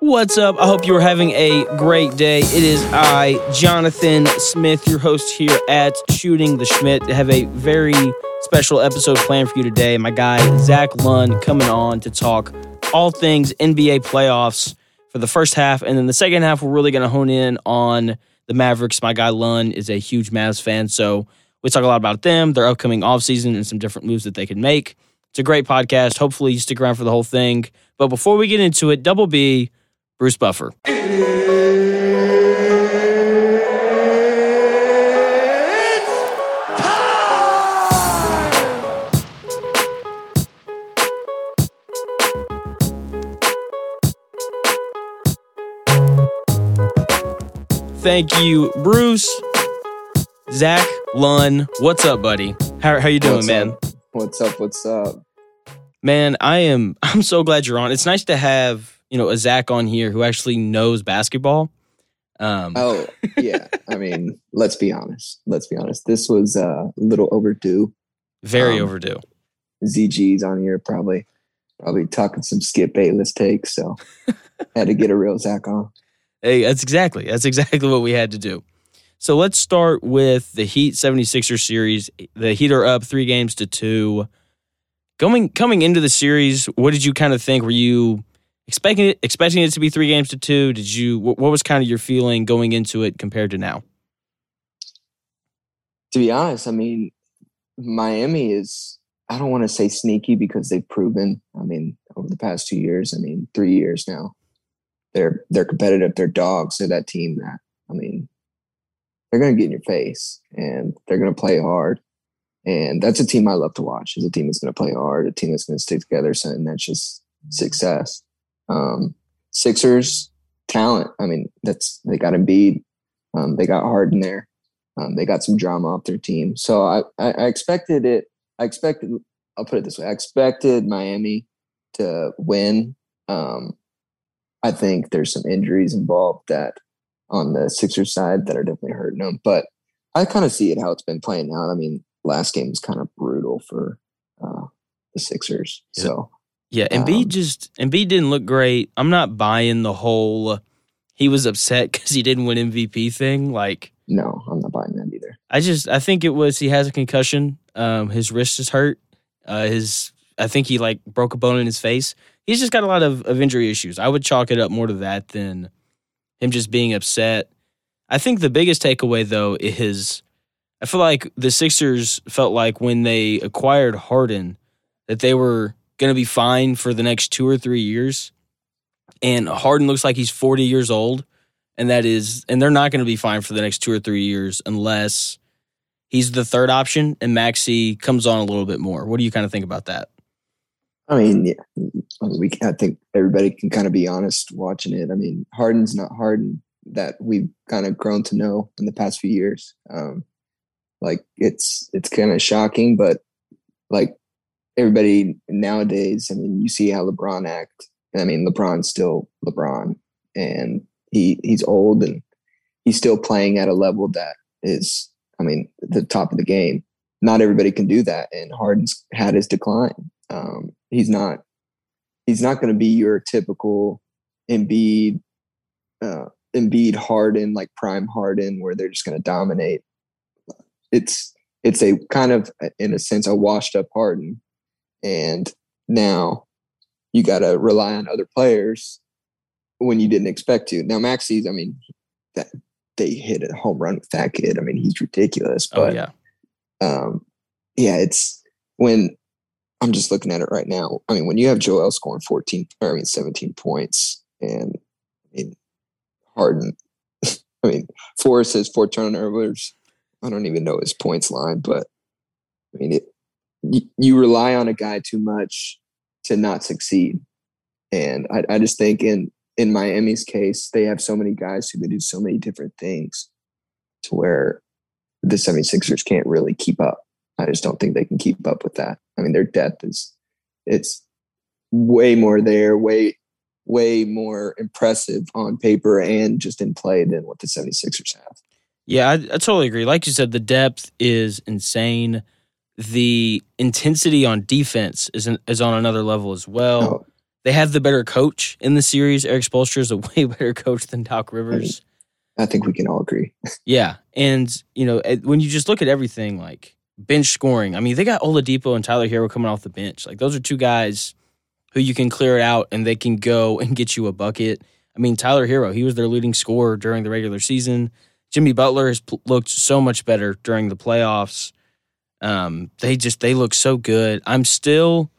What's up? I hope you're having a great day. It is I, Jonathan Smith, your host here at Shooting the Shmitt. Have a very special episode planned for you today. My guy, Zach Lunn, coming on to talk all things NBA playoffs for the first half. And then the second half, we're really going to hone in on the Mavericks. My guy, Lunn, is a huge Mavs fan. So we talk a lot about them, their upcoming offseason, and some different moves that they can make. It's a great podcast. Hopefully, you stick around for the whole thing. But before we get into it, Double B, Bruce Buffer. Thank you, Bruce. Zach Lunn, what's up, buddy? How how you doing, What's man? up? What's up? What's up? Man, I am I'm so glad you're on. It's nice to have, you know, a Zach on here who actually knows basketball. Um Oh, yeah. I mean, let's be honest. Let's be honest. This was uh, a little overdue. very um, overdue. ZG's on here, probably, probably talking some Skip Bayless takes. So had to get a real Zach on. Hey, that's exactly. That's exactly what we had to do. So let's start with the Heat 76er series. The Heat are up 3 games to 2. Going coming into the series, what did you kind of think? Were you expecting it expecting it to be 3 games to 2? Did you what, what was kind of your feeling going into it compared to now? To be honest, I mean, Miami is. I don't want to say sneaky because they've proven. I mean, over the past two years, I mean, three years now, they're they're competitive. They're dogs. They're that team that I mean, they're going to get in your face and they're going to play hard. And that's a team I love to watch. Is a team that's going to play hard, a team that's going to stick together, and that's just success. Um, Sixers talent. I mean, that's they got Embiid, um, they got Harden there, um, they got some drama off their team. So I, I, I expected it. I expected. I'll put it this way: I expected Miami to win. Um, I think there's some injuries involved that on the Sixers side that are definitely hurting them. But I kind of see it how it's been playing out. I mean, last game was kind of brutal for uh, the Sixers. So Yeah, Embiid Um, just Embiid didn't look great. I'm not buying the whole he was upset because he didn't win MVP thing. Like no, I'm not buying that either. I just I think it was he has a concussion. Um, his wrist is hurt. Uh, his I think he like broke a bone in his face. He's just got a lot of, of injury issues. I would chalk it up more to that than him just being upset. I think the biggest takeaway though is I feel like the Sixers felt like when they acquired Harden that they were going to be fine for the next two or three years. And Harden looks like he's 40 years old. And that is, and they're not going to be fine for the next two or three years unless he's the third option and Maxey comes on a little bit more. What do you kind of think about that? I mean, yeah, we. I think everybody can kind of be honest watching it. I mean, Harden's not Harden that we've kind of grown to know in the past few years. Um, like it's it's kind of shocking, but like everybody nowadays, I mean, you see how LeBron act. I mean, LeBron's still LeBron, and he he's old and he's still playing at a level that is, I mean, the top of the game. Not everybody can do that, and Harden's had his decline. Um, he's not he's not going to be your typical Embiid, uh, Embiid Harden like prime Harden where they're just going to dominate. It's it's a kind of in a sense a washed up Harden, and now you got to rely on other players when you didn't expect to. Now Maxey's, I mean, that they hit a home run with that kid. I mean, he's ridiculous, Oh, but yeah. um, yeah, it's when I'm just looking at it right now. I mean, when you have Joel scoring 14, or I mean, 17 points, and I mean, Harden, I mean, four assists, four turnovers. I don't even know his points line, but I mean, it, you, rely on a guy too much to not succeed. And I, I just think in in Miami's case, they have so many guys who can do so many different things to where the 76ers can't really keep up. I just don't think they can keep up with that. I mean, their depth is it's way more there, way way more impressive on paper and just in play than what the 76ers have. Yeah, I, I totally agree. Like you said, the depth is insane. The intensity on defense is an, is on another level as well. Oh, they have the better coach in the series. Erik Spoelstra is a way better coach than Doc Rivers. I, I think we can all agree. yeah, and you know when you just look at everything like bench scoring, I mean they got Oladipo and Tyler Herro coming off the bench. Like those are two guys who you can clear it out and they can go and get you a bucket. I mean Tyler Herro, he was their leading scorer during the regular season. Jimmy Butler has looked so much better during the playoffs. Um, they just they look so good. I'm still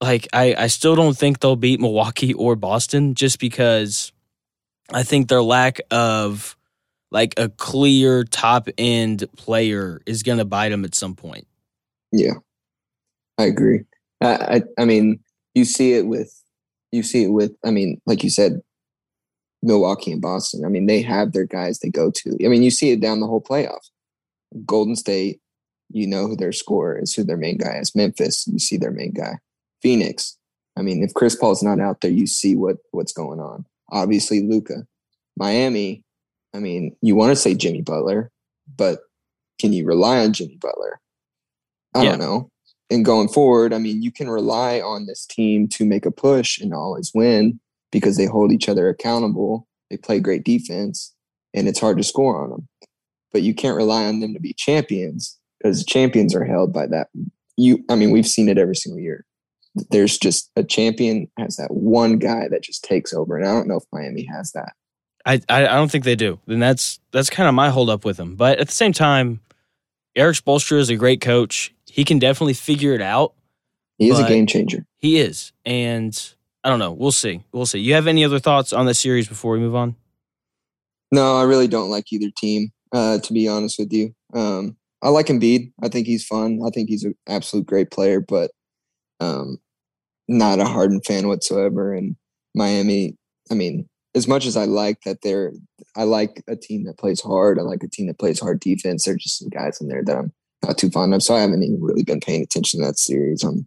like I, I still don't think they'll beat Milwaukee or Boston just because I think their lack of like a clear top end player is going to bite them at some point. Yeah, I agree. I, I, I mean, you see it with you see it with. I mean, like you said, Milwaukee and Boston. I mean, they have their guys they go to. I mean, you see it down the whole playoffs. Golden State, you know who their scorer is, who their main guy is. Memphis, you see their main guy. Phoenix. I mean, if Chris Paul's not out there, you see what what's going on. Obviously, Luka. Miami. I mean, you want to say Jimmy Butler, but can you rely on Jimmy Butler? I yeah. don't know. And going forward, I mean, you can rely on this team to make a push and always win because they hold each other accountable. They play great defense, and it's hard to score on them. But you can't rely on them to be champions because champions are held by that. You, I mean, we've seen it every single year there's just a champion has that one guy that just takes over, and I don't know if Miami has that. I I, don't think they do, and that's that's kind of my holdup with them. But at the same time, Erik Spoelstra is a great coach. He can definitely figure it out. He is a game changer. He is, and I don't know. We'll see. We'll see. You have any other thoughts on the series before we move on? No, I really don't like either team. Uh, to be honest with you, um, I like Embiid. I think he's fun. I think he's an absolute great player, but um, not a Harden fan whatsoever. And Miami, I mean, as much as I like that they're, I like a team that plays hard. I like a team that plays hard defense. There's just some guys in there that I'm not too fond of. So I haven't even really been paying attention to that series. I'm,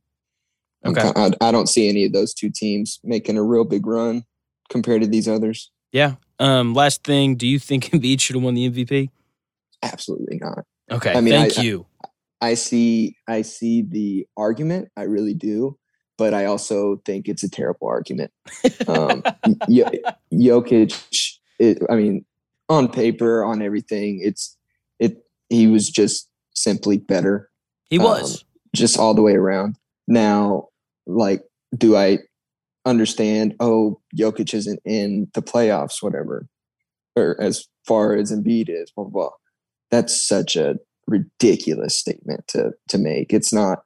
okay. I'm kind of, I don't see any of those two teams making a real big run compared to these others. Yeah. Um, last thing, do you think Embiid should have won the MVP? Absolutely not. Okay. I mean, thank I, you. I see I see the argument. I really do, but I also think it's a terrible argument. Um, Jokic, it, I mean, on paper, on everything, it's it. He was just simply better. He was um, just all the way around. Now, like, do I understand? Oh, Jokic isn't in the playoffs, whatever, or as far as Embiid is. Blah blah. blah. That's such a ridiculous statement to to make. It's not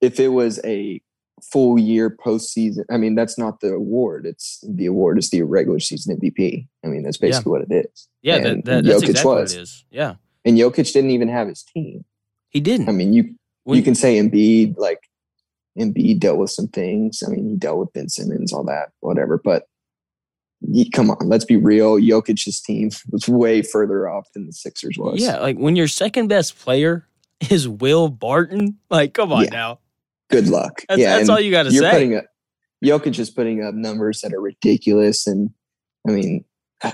if it was a full year postseason. I mean, that's not the award. It's the award is the regular season MVP. I mean, that's basically yeah. what it is. Yeah, that, that, that's Jokic exactly was. what it is. Yeah, and Jokic didn't even have his team. He didn't. I mean, you when, you can say Embiid like Embiid dealt with some things. I mean, he dealt with Ben Simmons, all that, whatever. But come on, let's be real. Jokic's team was way further off than the Sixers was. Yeah, like when your second best player is Will Barton, like come on yeah. now. Good luck. That's, yeah, that's all you got to say. Putting up, Jokic is putting up numbers that are ridiculous, and I mean, uh,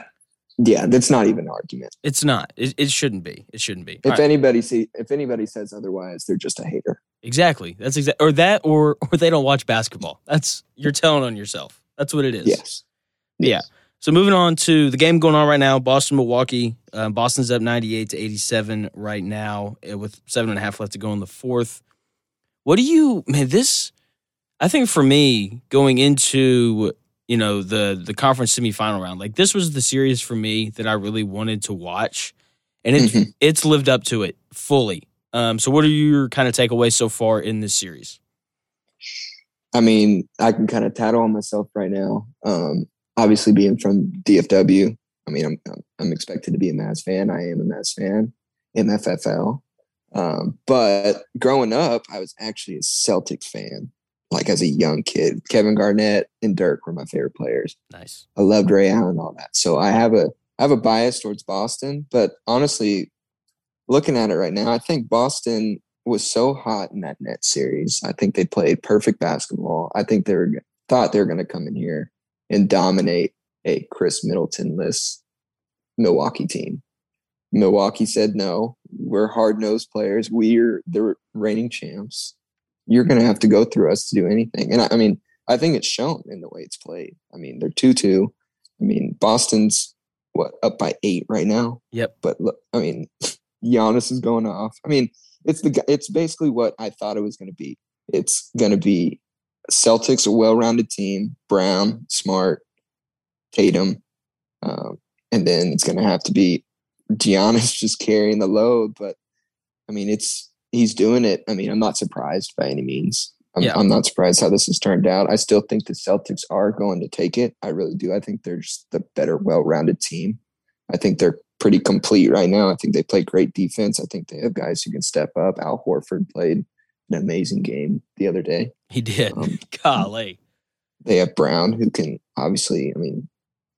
yeah, that's not even an argument. It's not. It, it shouldn't be. It shouldn't be. If anybody see, if anybody says otherwise, they're just a hater. Exactly. That's exact. Or that, or or they don't watch basketball. That's you're telling on yourself. That's what it is. Yes. Yeah. So moving on to the game going on right now, Boston Milwaukee. Uh, Boston's up ninety eight to eighty seven right now, uh, with seven and a half left to go in the fourth. What do you man? This I think for me going into you know the the conference semifinal round, like this was the series for me that I really wanted to watch, and it's mm-hmm. it's lived up to it fully. Um, so what are your kind of takeaways so far in this series? I mean, I can kind of tattle on myself right now. Um, obviously being from DFW, I mean, I'm I'm expected to be a Mavs fan. I am a Mavs fan, MFFL. Um, but growing up, I was actually a Celtics fan. Like as a young kid, Kevin Garnett and Dirk were my favorite players. Nice. I loved Ray Allen, and all that. So I have a I have a bias towards Boston, but honestly, looking at it right now, I think Boston was so hot in that net series. I think they played perfect basketball. I think they were thought they were going to come in here and dominate a Khris Middleton-less Milwaukee team. Milwaukee said no. We're hard nosed players. We're the reigning champs. You're going to have to go through us to do anything. And I, I mean, I think it's shown in the way it's played. I mean, they're two two. I mean, Boston's what up by eight right now. Yep. But look, I mean, Giannis is going off. I mean, it's the it's basically what I thought it was going to be. It's going to be Celtics, a well-rounded team. Brown, Smart, Tatum, um, and then it's going to have to be Giannis just carrying the load. But I mean, it's he's doing it. I mean, I'm not surprised by any means. I'm, yeah. I'm not surprised how this has turned out. I still think the Celtics are going to take it. I really do. I think they're just the better, well-rounded team. I think they're pretty complete right now. I think they play great defense. I think they have guys who can step up. Al Horford played an amazing game the other day. He did. Um, Golly. They have Brown, who can obviously, I mean,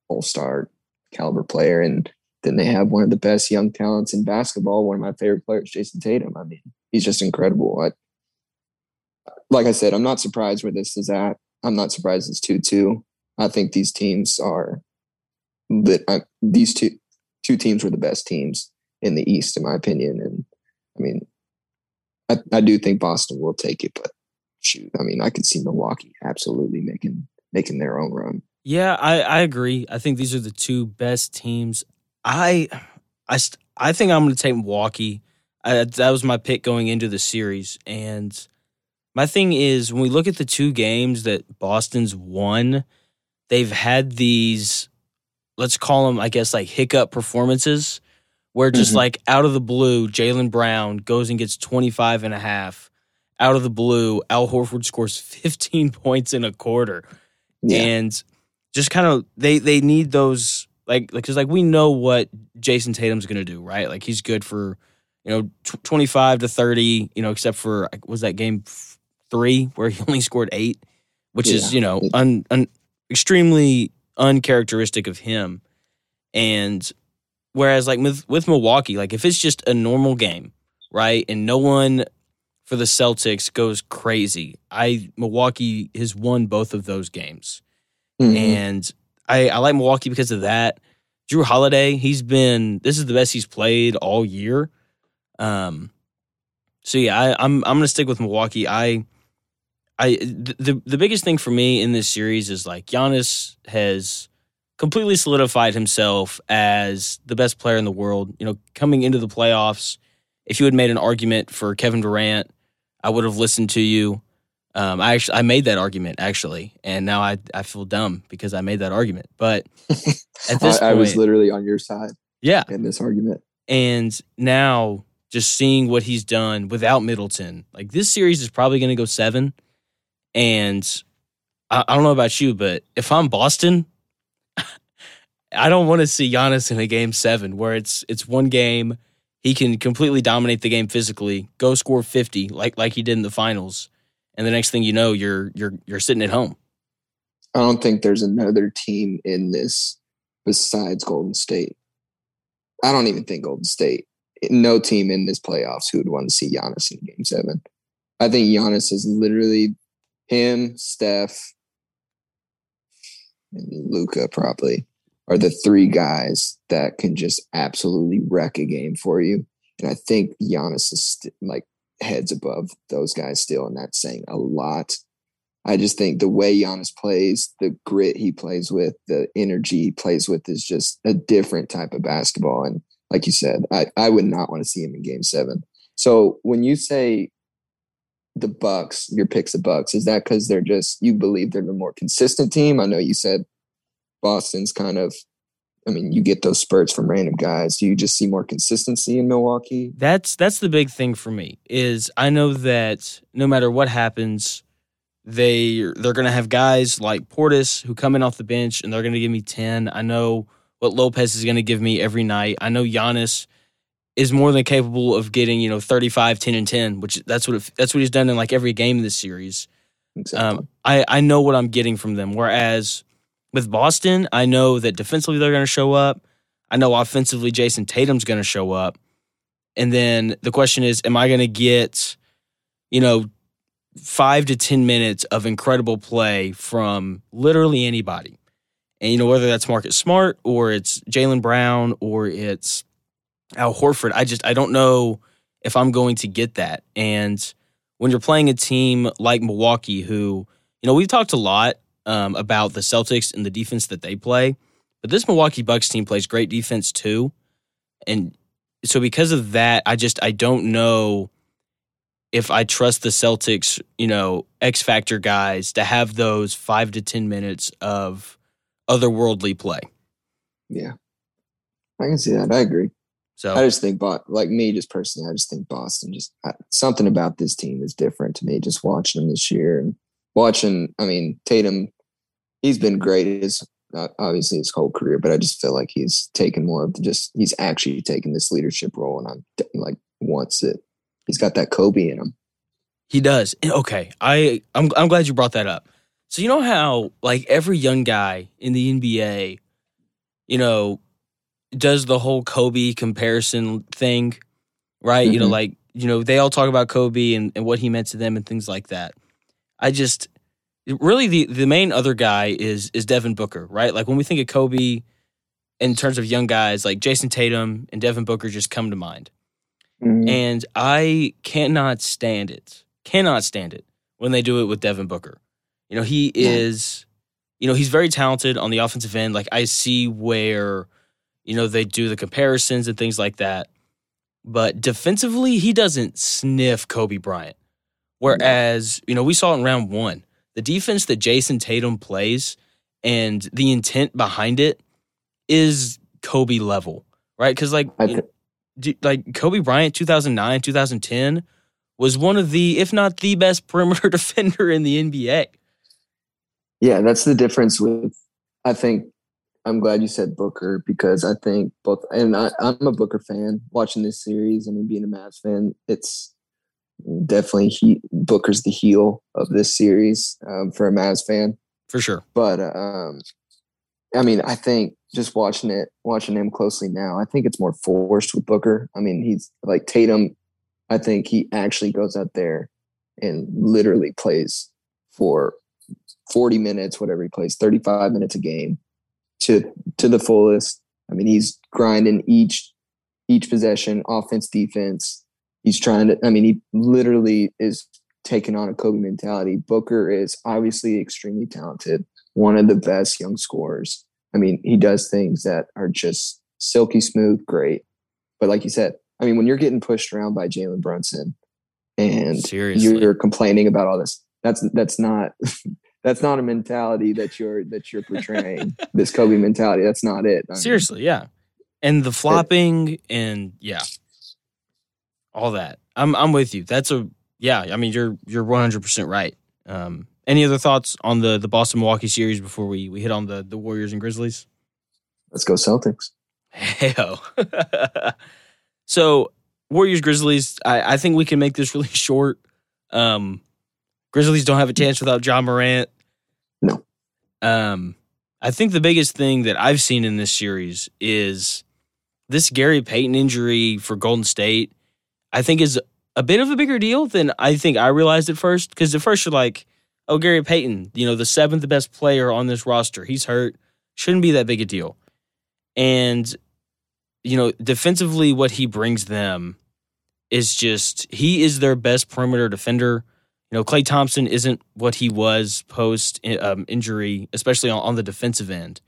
all star caliber player. And then they have one of the best young talents in basketball, one of my favorite players, Jayson Tatum. I mean, he's just incredible. I, like I said, I'm not surprised where this is at. I'm not surprised it's 2 2. I think these teams are that uh, these two two teams were the best teams in the East, in my opinion. And I mean, I, I do think Boston will take it, but shoot, I mean, I could see Milwaukee absolutely making making their own run. Yeah, I, I agree. I think these are the two best teams. I I I think I'm going to take Milwaukee. I, that was my pick going into the series, and my thing is when we look at the two games that Boston's won, they've had these, let's call them, I guess, like hiccup performances where just mm-hmm. like out of the blue, Jaylen Brown goes and gets 25 and a half. Out of the blue, Al Horford scores 15 points in a quarter. Yeah. And just kind of they they need those like like cuz like we know what Jayson Tatum's going to do, right? Like he's good for you know 25 to 30, you know, except for was that game 3 where he only scored 8, which yeah. is, you know, un, un, extremely uncharacteristic of him. And Whereas like with with Milwaukee, like if it's just a normal game, right, and no one for the Celtics goes crazy, I Milwaukee has won both of those games, mm-hmm. and I I like Milwaukee because of that. Jrue Holiday, he's been this is the best he's played all year. Um, so yeah, I, I'm I'm gonna stick with Milwaukee. I I the the biggest thing for me in this series is like Giannis has completely solidified himself as the best player in the world. You know, coming into the playoffs, if you had made an argument for Kevin Durant, I would have listened to you. Um, I actually I made that argument actually, and now I I feel dumb because I made that argument. But at this I, point, I was literally on your side. Yeah, in this argument, and now just seeing what he's done without Middleton, like this series is probably going to go seven. And I, I don't know about you, but if I'm Boston, I don't want to see Giannis in a game seven where it's it's one game he can completely dominate the game physically, go score fifty like like he did in the finals, and the next thing you know, you're you're you're sitting at home. I don't think there's another team in this besides Golden State. I don't even think Golden State. No team in this playoffs who would want to see Giannis in Game Seven. I think Giannis is literally him, Steph, and Luka probably are the three guys that can just absolutely wreck a game for you. And I think Giannis is st- like heads above those guys still, and that's saying a lot. I just think the way Giannis plays, the grit he plays with, the energy he plays with is just a different type of basketball. And like you said, I, I would not want to see him in game seven. So when you say the Bucks, your picks the Bucks, is that because they're just you believe they're the more consistent team? I know you said Boston's kind of I mean, you get those spurts from random guys. Do you just see more consistency in Milwaukee? That's that's the big thing for me. Is I know that no matter what happens, they they're going to have guys like Portis who come in off the bench and they're going to give me 10. I know what Lopez is going to give me every night. I know Giannis is more than capable of getting, you know, 35, 10 and 10, which that's what it, that's what he's done in like every game in this series. Exactly. Um, I I know what I'm getting from them whereas with Boston, I know that defensively they're going to show up. I know offensively Jayson Tatum's going to show up. And then the question is, am I going to get, you know, five to 10 minutes of incredible play from literally anybody? And, you know, whether that's Marcus Smart or it's Jaylen Brown or it's Al Horford, I just, I don't know if I'm going to get that. And when you're playing a team like Milwaukee, who, you know, we've talked a lot um, about the Celtics and the defense that they play, but this Milwaukee Bucks team plays great defense too. And so because of that, I just I don't know if I trust the Celtics, you know, X factor guys to have those five to ten minutes of otherworldly play. Yeah, I can see that. I agree. So I just think, like me, just personally, I just think Boston. Just something about this team is different to me. Just watching them this year and watching. I mean, Tatum, he's been great. His obviously his whole career, but I just feel like he's taken more of the just. He's actually taken this leadership role, and I'm like wants it. He's got that Kobe in him. He does. Okay, I I'm I'm glad you brought that up. So you know how like every young guy in the NBA, you know, does the whole Kobe comparison thing, right? Mm-hmm. You know, mm-hmm. like, you know, they all talk about Kobe and, and what he meant to them and things like that. I just really the the main other guy is is Devin Booker, right? Like when we think of Kobe in terms of young guys, like Jayson Tatum and Devin Booker just come to mind. Mm-hmm. And I cannot stand it. Cannot stand it when they do it with Devin Booker. You know, he is you know, he's very talented on the offensive end. Like I see where you know, they do the comparisons and things like that. But defensively, he doesn't sniff Kobe Bryant. Whereas, you know, we saw it in round one. The defense that Jayson Tatum plays and the intent behind it is Kobe level, right? Because like, like Kobe Bryant, 2009, 2010 was one of the, if not the best perimeter defender in the NBA. Yeah, that's the difference with, I think, I'm glad you said Booker because I think both, and I, am a Booker fan watching this series. I mean, being a Mavs fan, it's definitely he Booker's the heel of this series um, for a Mavs fan for sure. But um, I mean, I think just watching it, watching him closely now, I think it's more forced with Booker. I mean, he's like Tatum. I think he actually goes out there and literally plays for 40 minutes, whatever he plays, 35 minutes a game to to the fullest. I mean, he's grinding each each possession, offense, defense. He's trying to. I mean, he literally is taking on a Kobe mentality. Booker is obviously extremely talented, one of the best young scorers. I mean, he does things that are just silky smooth, great. But like you said, I mean, when you're getting pushed around by Jalen Brunson and Seriously. you're complaining about all this, that's that's not that's not a mentality that you're that you're portraying. this Kobe mentality. That's not it. I Seriously, mean, yeah. And the flopping it, and yeah, all that. I'm I'm with you. That's a yeah. I mean, you're you're 100 percent right. Um, any other thoughts on the the Boston Milwaukee series before we we hit on the the Warriors and Grizzlies? Let's go Celtics. Heyo. so Warriors Grizzlies. I I think we can make this really short. Um, Grizzlies don't have a chance without Ja Morant. No. Um, I think the biggest thing that I've seen in this series is this Gary Payton injury for Golden State. I think is a bit of a bigger deal than I think I realized at first. Because at first you're like, "Oh, Gary Payton, you know, the seventh best player on this roster, he's hurt. Shouldn't be that big a deal." And you know, defensively, what he brings them is just he is their best perimeter defender. You know, Klay Thompson isn't what he was post um, injury, especially on, on, the defensive end,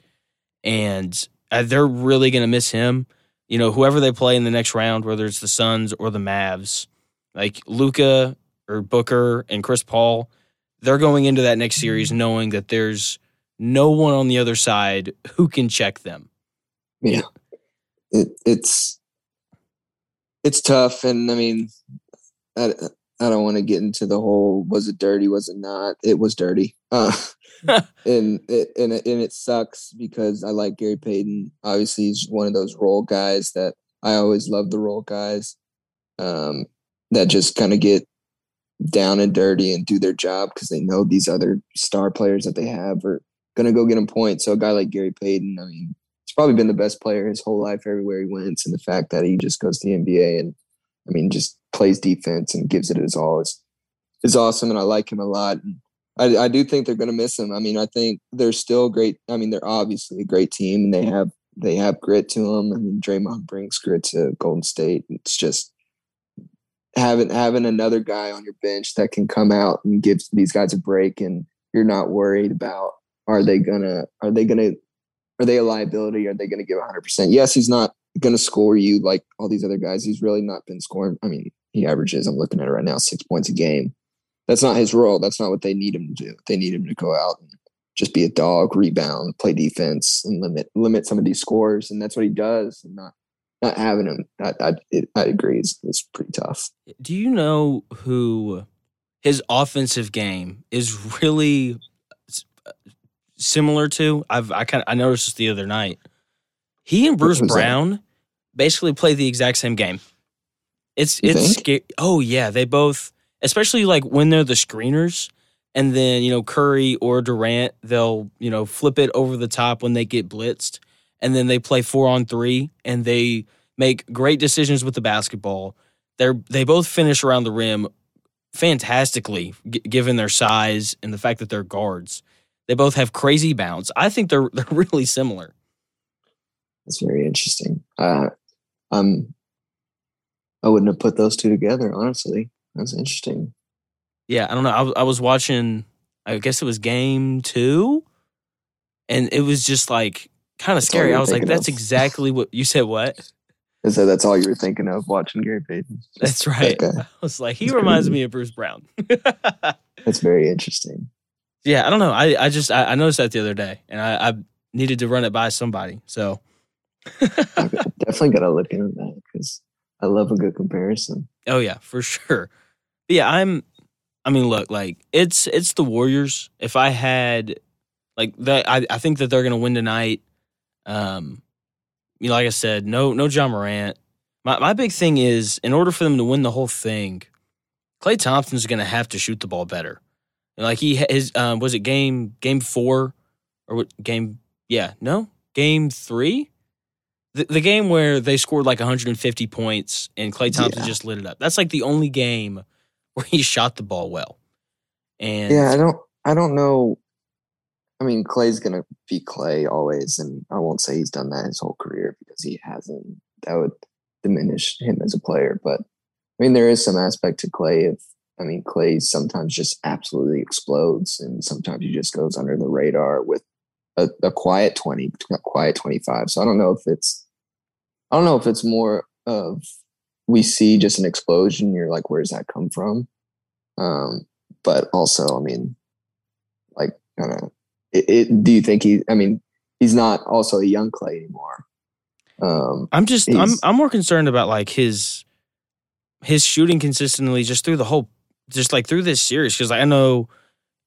and uh, they're really going to miss him. You know, whoever they play in the next round, whether it's the Suns or the Mavs, like Luka or Booker and Chris Paul, they're going into that next series knowing that there's no one on the other side who can check them. Yeah, it, it's it's tough, and I mean, I, I don't want to get into the whole was it dirty, was it not? It was dirty. Uh, and it and it, and it sucks because I like Gary Payton. Obviously, he's one of those role guys that I always love the role guys um, that just kind of get down and dirty and do their job because they know these other star players that they have are gonna go get them points. So a guy like Gary Payton, I mean, he's probably been the best player his whole life everywhere he went, and the fact that he just goes to the NBA and I mean, just plays defense and gives it his all is is awesome, and I like him a lot. And I, I do think they're going to miss him. I mean, I think they're still great. I mean, they're obviously a great team, and they have they have grit to them. I mean, Draymond brings grit to Golden State. It's just having having another guy on your bench that can come out and give these guys a break, and you're not worried about are they gonna are they gonna are they a liability? Are they gonna give 100? percent Yes, he's not gonna score you like all these other guys. He's really not been scoring. I mean, he averages. I'm looking at it right now, six points a game. That's not his role. That's not what they need him to do. They need him to go out and just be a dog, rebound, play defense, and limit limit some of these scores. And that's what he does. And not not having him, I I, it, I agree, it's, it's pretty tough. Do you know who his offensive game is really uh, similar to? I've I kind I noticed this the other night. He and Bruce Brown that? basically play the exact same game. It's you it's scary. Oh yeah, they both, especially like when they're the screeners, and then you know Curry or Durant, they'll you know flip it over the top when they get blitzed, and then they play four on three, and they make great decisions with the basketball. They're they both finish around the rim fantastically, g- given their size and the fact that they're guards. They both have crazy bounce. I think they're they're really similar. That's very interesting. Uh, um, I wouldn't have put those two together. Honestly, that's interesting. Yeah, I don't know. I, I was watching. I guess it was game two, and it was just like kind of scary. I was like, "That's of. exactly what you said." What? I said that's all you were thinking of watching Gary Payton. That's right. That I was like, he that's reminds crazy. me of Bruce Brown. that's very interesting. Yeah, I don't know. I, I just I, I noticed that the other day, and I, I needed to run it by somebody. So definitely got to look into that because I love a good comparison. Oh yeah, for sure. Yeah, I'm. I mean, look, like it's it's the Warriors. If I had like that, I I think that they're gonna win tonight. Um, you know, like I said, no no Ja Morant. My my big thing is in order for them to win the whole thing, Klay Thompson's gonna have to shoot the ball better. And Like he his um, was it game game four or what game? Yeah, no game three. The, the game where they scored like 150 points and Klay Thompson yeah. just lit it up. That's like the only game where he shot the ball well. And yeah, I don't I don't know. I mean, Klay's gonna be Klay always, and I won't say he's done that his whole career because he hasn't. That would diminish him as a player. But I mean, there is some aspect to Klay of I mean, Klay sometimes just absolutely explodes, and sometimes he just goes under the radar with a, a quiet twenty, a quiet twenty-five. So I don't know if it's, I don't know if it's more of we see just an explosion. You're like, where does that come from? Um, but also, I mean, like, kind of, it, it, do you think he? I mean, he's not also a young Klay anymore. Um, I'm just, I'm, I'm more concerned about like his his shooting consistently just through the whole just like through this series because I know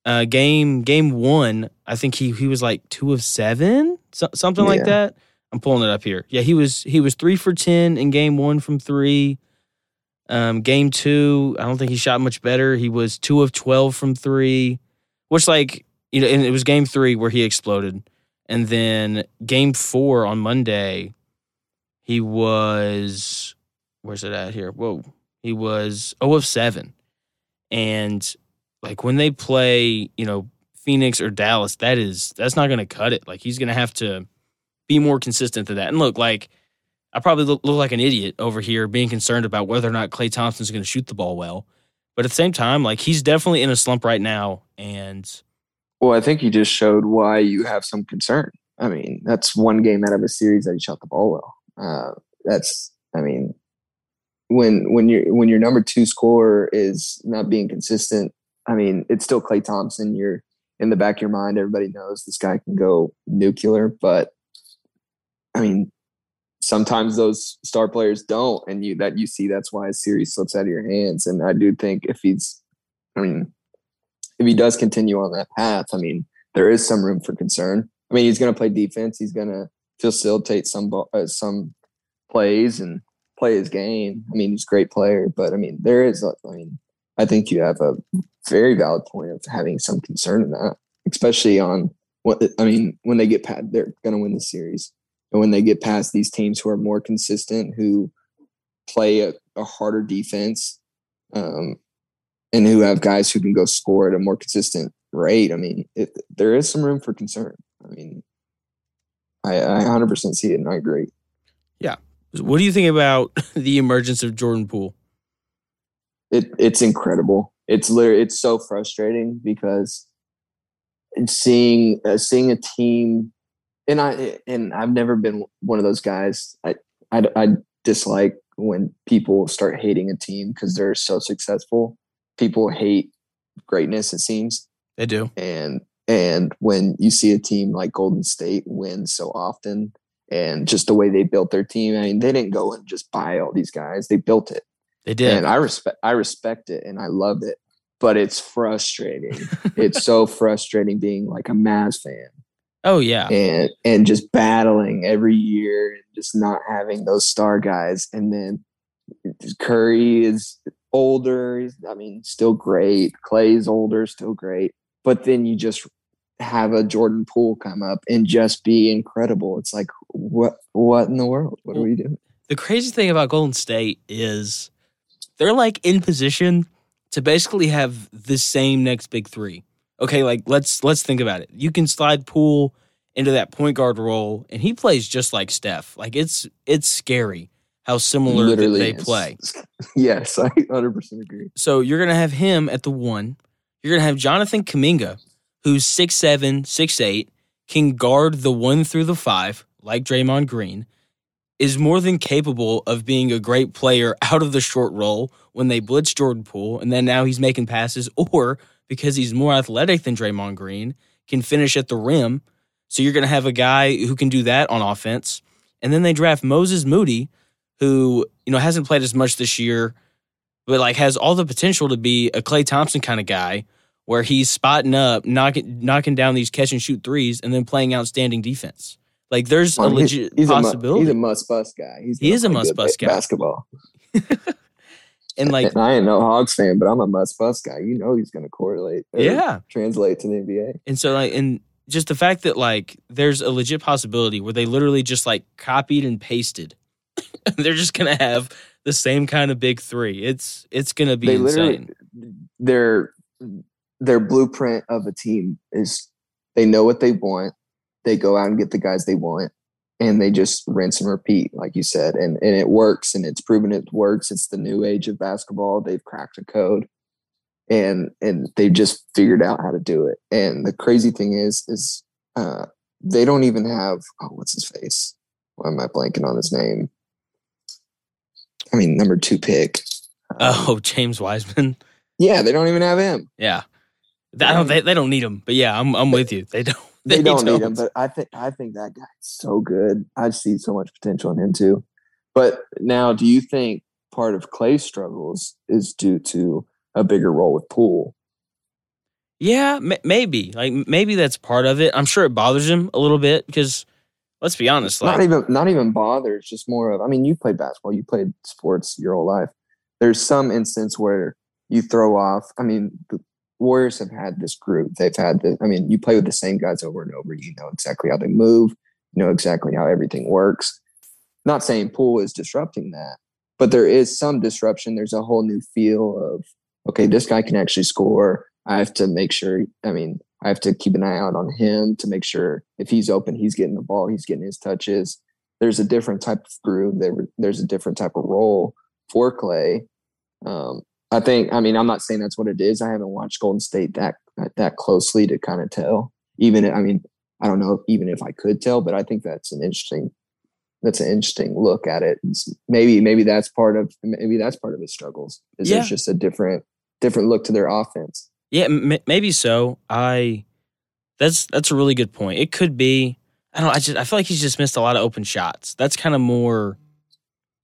uh, game game one, I think he he was like two of seven, so, something yeah. like that. I'm pulling it up here. Yeah, he was he was three for ten in game one from three. Um, game two, I don't think he shot much better. He was two of twelve from three, which like you know, and it was game three where he exploded, and then game four on Monday, he was where's it at here? Whoa, he was oh of seven. And like when they play, you know, Phoenix or Dallas, that is that's not going to cut it. Like he's going to have to be more consistent than that. And look, like I probably look, look, like an idiot over here being concerned about whether or not Klay Thompson's going to shoot the ball well. But at the same time, like he's definitely in a slump right now. And well, I think he just showed why you have some concern. I mean, that's one game out of a series that he shot the ball well. Uh, that's, I mean, when when your when your number two scorer is not being consistent, I mean, it's still Klay Thompson. You're in the back of your mind. Everybody knows this guy can go nuclear, but I mean, sometimes those star players don't, and you that you see that's why a series slips out of your hands. And I do think if he's, I mean, if he does continue on that path, I mean, there is some room for concern. I mean, he's going to play defense. He's going to facilitate some uh, some plays, and play his game. I mean, he's a great player, but I mean, there is, I mean, I think you have a very valid point of having some concern in that, especially on what, I mean, when they get past, they're going to win the series. And when they get past these teams who are more consistent, who play a, a harder defense, um, and who have guys who can go score at a more consistent rate, I mean, it, there is some room for concern. I mean, I, I 100% see it and I agree. Yeah, what do you think about the emergence of Jordan Poole? It it's incredible. It's literally it's so frustrating because and seeing uh, seeing a team, and I and I've never been one of those guys. I I, I dislike when people start hating a team because they're so successful. People hate greatness. It seems they do, and and when you see a team like Golden State win so often, and just the way they built their team, I mean, they didn't go and just buy all these guys; they built it. They did, and I respect I respect it, and I love it. But it's frustrating. it's so frustrating being like a Mavs fan. Oh yeah, and and just battling every year and just not having those star guys, and then Curry is older. He's, I mean, still great. Klay's older, still great. But then you just have a Jordan Poole come up and just be incredible. It's like what what in the world? What are we doing? The crazy thing about Golden State is they're like in position to basically have the same next big 3. Okay, like let's let's think about it. You can slide Poole into that point guard role and he plays just like Steph. Like it's it's scary how similar Literally, they play. Yes, I 100% agree. So you're to have him at the 1. You're to have Jonathan Kuminga who's six seven, six eight, can guard the one through the five, like Draymond Green, is more than capable of being a great player out of the short role when they blitz Jordan Poole, and then now he's making passes, or because he's more athletic than Draymond Green, can finish at the rim. So you're going to have a guy who can do that on offense. And then they draft Moses Moody, who, you know, hasn't played as much this year, but like has all the potential to be a Klay Thompson kind of guy where he's spotting up, knocking knocking down these catch and shoot threes, and then playing outstanding defense. Like there's well, a legit he's, he's possibility. A, he's a must bust guy. He's he is a must bust guy. Basketball. and like and I ain't no Hawks fan, but I'm a must bust guy. You know he's going to correlate. Yeah, translate to the NBA. And so like and just the fact that like there's a legit possibility where they literally just like copied and pasted. They're just gonna have the same kind of big three. It's it's gonna be they insane. They're their blueprint of a team is they know what they want, they go out and get the guys they want, and they just rinse and repeat, like you said, and and it works, and it's proven it works. It's the new age of basketball. They've cracked a code, and and they've just figured out how to do it. And the crazy thing is, is uh, they don't even have oh, what's his face? Why am I blanking on his name? I mean, number two pick. oh, James Wiseman. Yeah, they don't even have him. Yeah. I don't. They, they don't need him. But yeah, I'm I'm with you. They don't. They, they don't, don't need him. But I think I think that guy's so good. I see so much potential in him too. But now, do you think part of Klay's struggles is due to a bigger role with Poole? Yeah, m- maybe. Like maybe that's part of it. I'm sure it bothers him a little bit because let's be honest. Like, not even not even bother. It's just more of. I mean, you played basketball. You played sports your whole life. There's some instance where you throw off. I mean, Warriors have had this group. They've had the, I mean, you play with the same guys over and over. You know exactly how they move, you know exactly how everything works. Not saying Poole is disrupting that, but there is some disruption. There's a whole new feel of, okay, this guy can actually score. I have to make sure, I mean, I have to keep an eye out on him to make sure if he's open, he's getting the ball, he's getting his touches. There's a different type of groove. There, there's a different type of role for Klay. Um, I think. I mean, I'm not saying that's what it is. I haven't watched Golden State that that closely to kind of tell. Even, I mean, I don't know even if I could tell, but I think that's an interesting. That's an interesting look at it. It's maybe maybe that's part of maybe that's part of his struggles. Is yeah. there's just a different different look to their offense. Yeah, m- maybe so. I that's that's a really good point. It could be. I don't. I just I feel like he's just missed a lot of open shots. That's kind of more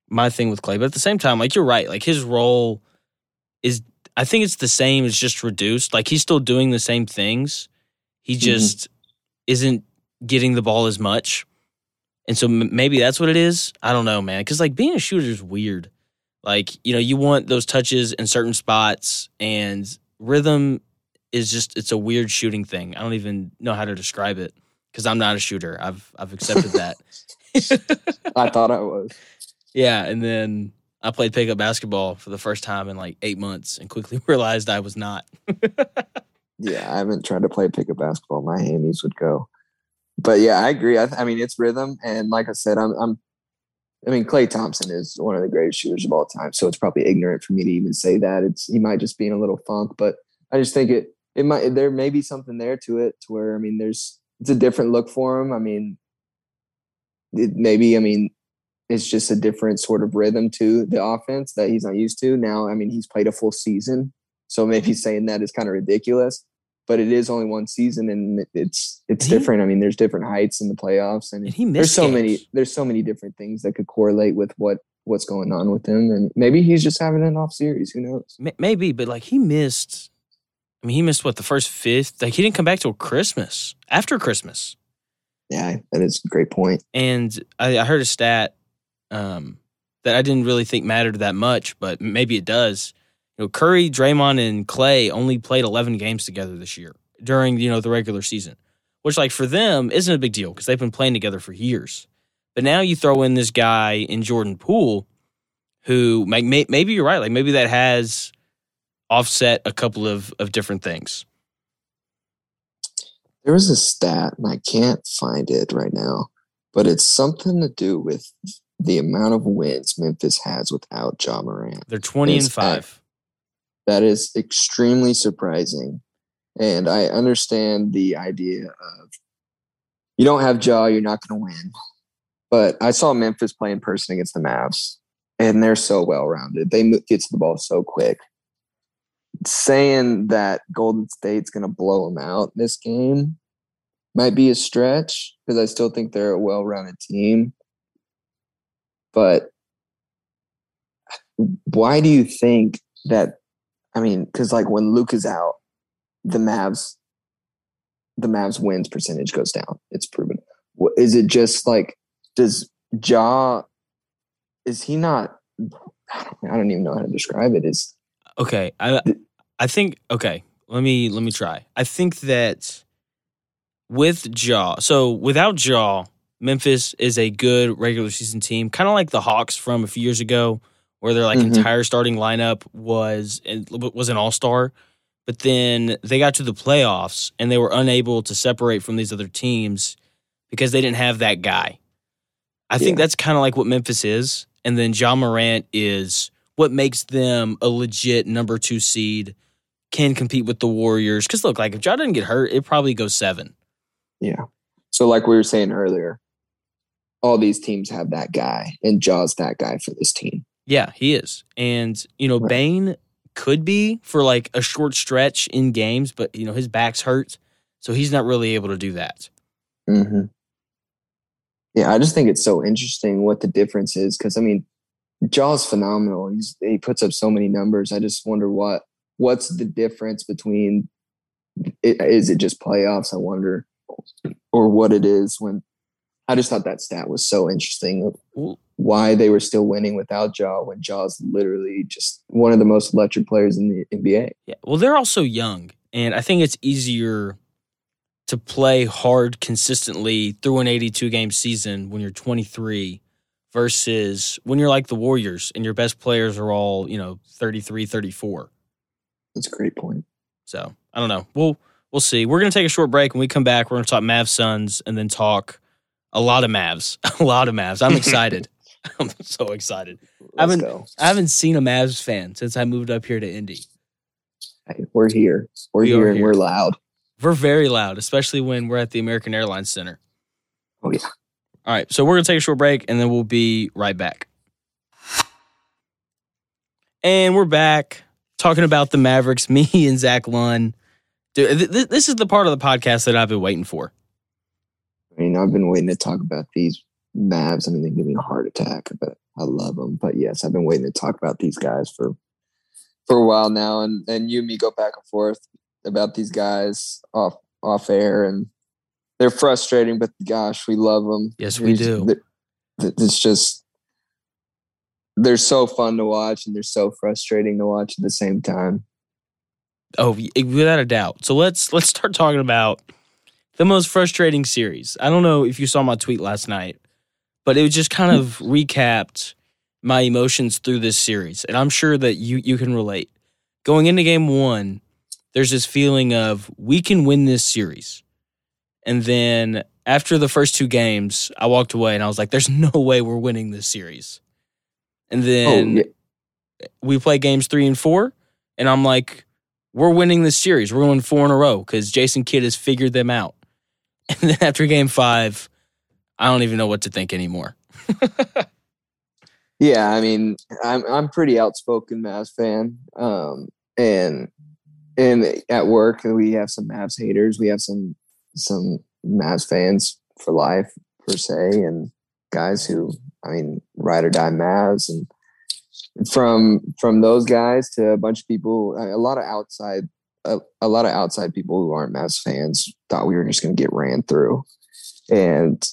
my thing with Klay. But at the same time, like you're right. Like his role is I think it's the same. It's just reduced. Like he's still doing the same things. He mm-hmm. just mm-hmm. isn't getting the ball as much. And so m- maybe that's what it is. I don't know, man. Because like being a shooter is weird. Like you know, you want those touches in certain spots, and rhythm is just it's a weird shooting thing. I don't even know how to describe it because I'm not a shooter. I've I've accepted that. I thought I was. Yeah, and then I played pickup basketball for the first time in like eight months and quickly realized I was not. yeah, I haven't tried to play pickup basketball. My hammies would go. But yeah, I agree. I, I mean, it's rhythm, and like I said, I'm, I'm. I mean, Klay Thompson is one of the greatest shooters of all time, so it's probably ignorant for me to even say that. It's he might just be in a little funk, but I just think it. it might there may be something there to it to where I mean there's it's a different look for him. I mean, it, maybe I mean it's just a different sort of rhythm to the offense that he's not used to. Now, I mean, he's played a full season, so maybe mm-hmm. saying that is kind of ridiculous. But it is only one season, and it's it's He- different. I mean, there's different heights in the playoffs, and he there's missed so games. many there's so many different things that could correlate with what what's going on with him, and maybe he's just having an off series. Who knows? Maybe, but like he missed. I mean, he missed what the first fifth. Like he didn't come back till Christmas. After Christmas, Yeah, that is a great point. and I, I heard a stat um, that I didn't really think mattered that much, but maybe it does. You know, Curry, Draymond, and Klay only played 11 games together this year during you know the regular season, which like for them isn't a big deal because they've been playing together for years. But now you throw in this guy in Jordan Poole, who may, may, maybe you're right, like maybe that has offset a couple of of different things. There was a stat, and I can't find it right now, but it's something to do with the amount of wins Memphis has without Ja Morant. They're 20 and It's five. That is extremely surprising. And I understand the idea of you don't have Ja, you're not going to win. But I saw Memphis play in person against the Mavs, and they're so well rounded. They get to the ball so quick. Saying that Golden State's going to blow them out this game might be a stretch because I still think they're a well rounded team. But why do you think that? I mean, because like when Luke is out, the Mavs, the Mavs wins percentage goes down. It's proven. Is it just like does Ja? Is he not? I don't, I don't even know how to describe it. Is Okay, I I think okay. Let me let me try. I think that with Ja, so without Ja, Memphis is a good regular season team, kind of like the Hawks from a few years ago, where their like Mhm. entire starting lineup was was an all star, but then they got to the playoffs and they were unable to separate from these other teams because they didn't have that guy. I think that's kind of like what Memphis is, and then Ja Morant is what makes them a legit number two seed, can compete with the Warriors. Because look, like if Ja didn't get hurt, it probably goes seven. yeah. So like we were saying earlier, all these teams have that guy, and Ja's that guy for this team. Yeah, he is. And, you know, Right. Bane could be for like a short stretch in games, but, you know, his back's hurt. So he's not really able to do that. hmm Yeah, I just think it's so interesting what the difference is because I mean, Ja's phenomenal. He's he puts up so many numbers. I just wonder what what's the difference between is it just playoffs? I wonder, or what it is when. I just thought that stat was so interesting. Why they were still winning without Ja when Ja's literally just one of the most electric players in the NBA. Yeah. Well, they're also young, and I think it's easier to play hard consistently through an 82 game season when you're 23 versus when you're like the Warriors and your best players are all, you know, 33, 34. That's a great point. So I don't know. We'll we'll see. We're gonna take a short break. When we come back, we're gonna talk Mavs Suns and then talk a lot of Mavs. A lot of Mavs. I'm excited. I'm so excited. I Let's haven't- go. I haven't seen a Mavs fan since I moved up here to Indy. Hey, we're here. We're We are here and here. we're loud. We're very loud, especially when we're at the American Airlines Center. Oh yeah. All right, so we're gonna take a short break and then we'll be right back. And we're back talking about the Mavericks. Me and Zach Lunn. Dude, th- th- this is the part of the podcast that I've been waiting for. I mean, I've been waiting to talk about these Mavs. I mean, they give me a heart attack, but I love them. But yes, I've been waiting to talk about these guys for for a while now, and and you and me go back and forth about these guys off off air, and they're frustrating. But gosh, we love them. Yes, we do. It's just they're so fun to watch, and they're so frustrating to watch at the same time. Oh, without a doubt. So let's let's start talking about the most frustrating series. I don't know if you saw my tweet last night, but it just kind of recapped my emotions through this series, and I'm sure that you you can relate. Going into game 1, there's this feeling of we can win this series. And then after the first two games, I walked away and I was like there's no way we're winning this series. And then oh, yeah. we play games three and four, and I'm like, we're winning this series. We're going four in a row because Jason Kidd has figured them out. And then after game five, I don't even know what to think anymore. yeah, I mean, I'm I'm pretty outspoken Mavs fan, um, and and at work we have some Mavs haters. We have some some Mavs fans for life per se, and guys who I mean ride or die Mavs, and from from those guys to a bunch of people, a lot of outside a, a lot of outside people who aren't Mavs fans thought we were just going to get ran through, and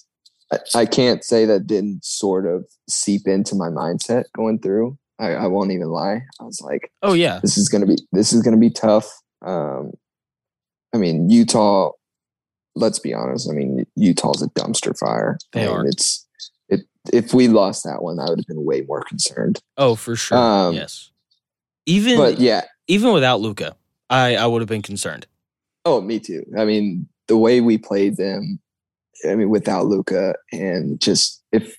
I, I can't say that didn't sort of seep into my mindset going through. I, I won't even lie. I was like, Oh yeah, this is gonna be this is gonna be tough. Um, I mean, Utah. Let's be honest. I mean, Utah's a dumpster fire. They and are. It's it. If we lost that one, I would have been way more concerned. oh for sure. Um, yes, even But yeah. even without Luka, I I would have been concerned. Oh, me too. I mean, the way we played them. I mean, without Luka, and just if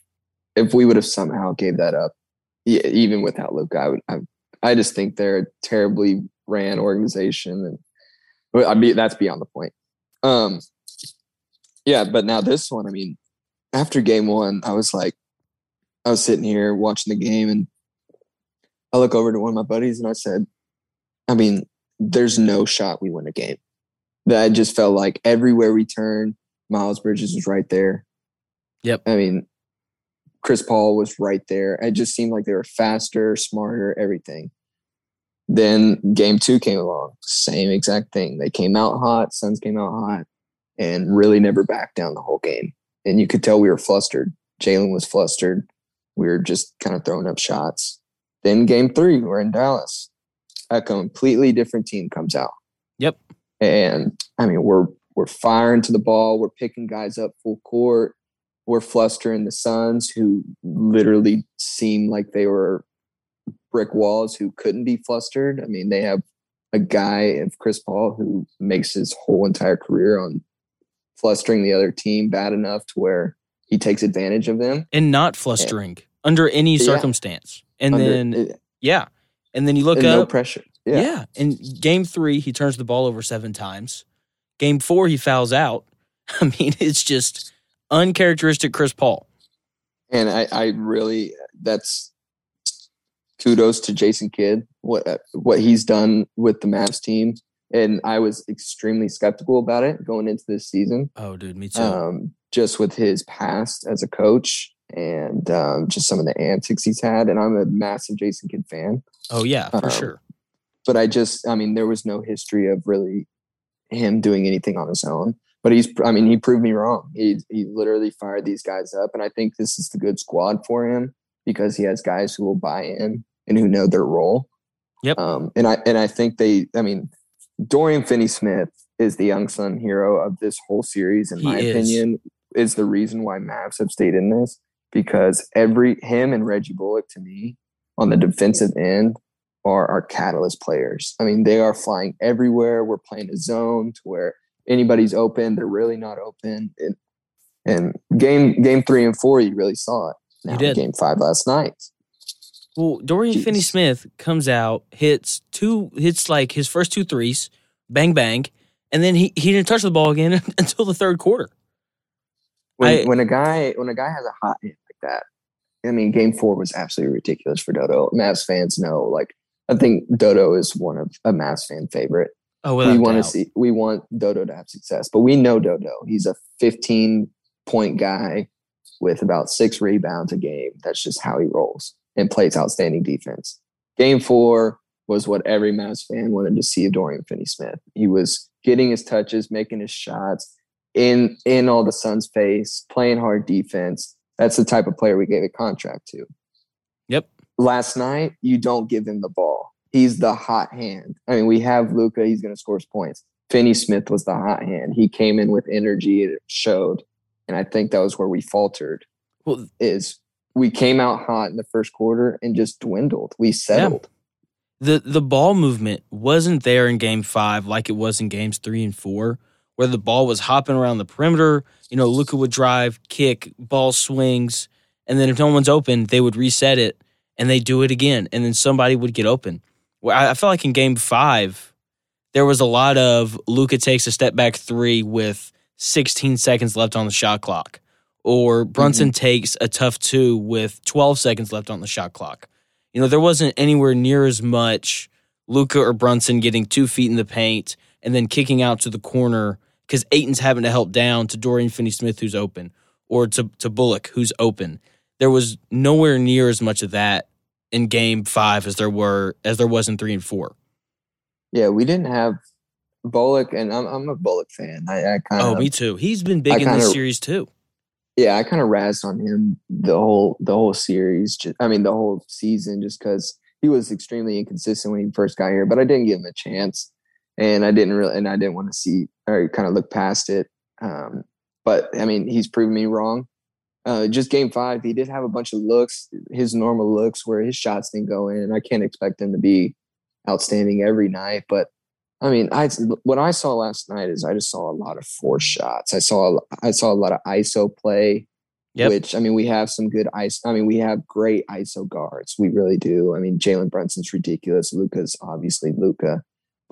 if we would have somehow gave that up, yeah, even without Luka, I would. I, I just think they're a terribly ran organization, and I mean that's beyond the point. Um, yeah, but now this one, I mean, after game one, I was like, I was sitting here watching the game, and I look over to one of my buddies, and I said, I mean, there's no shot we win a game. That just felt like everywhere we turned, Miles Bridges was right there. Yep. I mean, Chris Paul was right there. It just seemed like they were faster, smarter, everything. Then game two came along, same exact thing. They came out hot, Suns came out hot, and really never backed down the whole game. And you could tell we were flustered. Jalen was flustered. We were just kind of throwing up shots. Then game three, we're in Dallas. A completely different team comes out. Yep. And I mean, we're we're firing to the ball. We're picking guys up full court. We're flustering the Suns, who literally seemed like they were brick walls who couldn't be flustered. I mean, they have a guy of Chris Paul who makes his whole entire career on flustering the other team bad enough to where he takes advantage of them. and not flustering under any Yeah. circumstance. And under- then yeah, and then you look and up. no pressure. yeah. Yeah. In game three, he turns the ball over seven times. Game four, he fouls out. I mean, it's just uncharacteristic Chris Paul. And I, I really that's kudos to Jason Kidd what uh, what he's done with the Mavs team. And I was extremely skeptical about it going into this season, Oh, dude, me too. um, just with his past as a coach and um, just some of the antics he's had. And I'm a massive Jason Kidd fan, oh yeah, for um, sure. but I just, I mean, there was no history of really him doing anything on his own. But he's, I mean, he proved me wrong. He he literally fired these guys up, and I think this is the good squad for him because he has guys who will buy in and who know their role. Yep. Um, and I and I think they, I mean, Dorian Finney-Smith is the young son hero of this whole series, in He my is. opinion, is the reason why Mavs have stayed in this because every him and Reggie Bullock to me on the defensive end are our catalyst players. I mean, they are flying everywhere. We're playing a zone to where anybody's open, they're really not open. And, and game game three and four, you really saw it. Now, did. Game five last night. Well, Dorian Jeez. Finney Smith comes out, hits two, hits like his first two threes, bang bang, and then he, he didn't touch the ball again until the third quarter. When, I- when a guy when a guy has a hot hit like that, I mean, game four was absolutely ridiculous for Dodo. Mavs fans know, like, I think Dodo is one of a Mavs fan favorite. Oh, we want to see we want Dodo to have success, but we know Dodo. He's a 15 point guy with about six rebounds a game. That's just how he rolls and plays outstanding defense. Game four was what every Mavs fan wanted to see of Dorian Finney-Smith. He was getting his touches, making his shots in in all the Suns' face, playing hard defense. That's the type of player we gave a contract to Yep. last night, you don't give him the ball. He's the hot hand. I mean, we have Luka. He's going to score his points. Finney Smith was the hot hand. He came in with energy. It showed, and I think that was where we faltered. Well, Is we came out hot in the first quarter and just dwindled. We settled. the the ball movement wasn't there in game five like it was in games three and four, where the ball was hopping around the perimeter. You know, Luka would drive, kick, ball swings, and then if no one's open, they would reset it and they do it again, and then somebody would get open. I, I felt like in game five, there was a lot of Luka takes a step back three with 16 seconds left on the shot clock, or Brunson mm-hmm. takes a tough two with 12 seconds left on the shot clock. You know, there wasn't anywhere near as much Luka or Brunson getting two feet in the paint and then kicking out to the corner because Ayton's having to help down to Dorian Finney Smith, who's open, or to, to Bullock, who's open. There was nowhere near as much of that in game five as there were as there was in three and four. Yeah, we didn't have Bullock, and I'm I'm a Bullock fan. I, I kind of oh, me too. He's been big I in kinda, this series too. Yeah, I kind of razzed on him the whole the whole series. Just, I mean, the whole season, just because he was extremely inconsistent when he first got here. But I didn't give him a chance, and I didn't really, and I didn't want to see or kind of look past it. Um, but I mean, he's proven me wrong. Uh, just game five, he did have a bunch of looks, his normal looks where his shots didn't go in. I can't expect him to be outstanding every night. But I mean, I what I saw last night is I just saw a lot of force shots. I saw I saw a lot of ISO play, yep. which I mean we have some good ice. I mean we have great ISO guards. We really do. I mean Jalen Brunson's ridiculous. Luka's obviously Luka.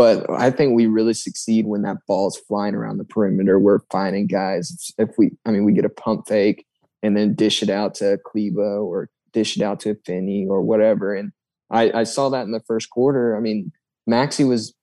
But I think we really succeed when that ball's flying around the perimeter. We're finding guys. If we, I mean, we get a pump fake and then dish it out to Kleber or dish it out to Finney or whatever. And I, I saw that in the first quarter. I mean, Maxi was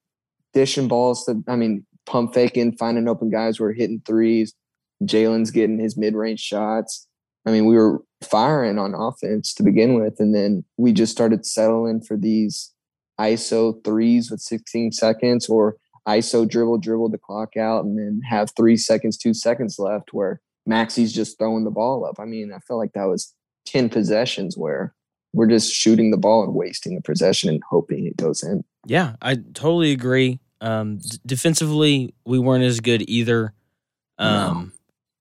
dishing balls to, I mean, pump faking, finding open guys were hitting threes. Jalen's getting his mid range shots. I mean, we were firing on offense to begin with. And then we just started settling for these ISO threes with 16 seconds or ISO dribble, dribble the clock out and then have three seconds, two seconds left where Maxi's just throwing the ball up. I mean, I felt like that was 10 possessions where we're just shooting the ball and wasting the possession and hoping it goes in. Yeah, I totally agree. Um, d- defensively, we weren't as good either. Um, no.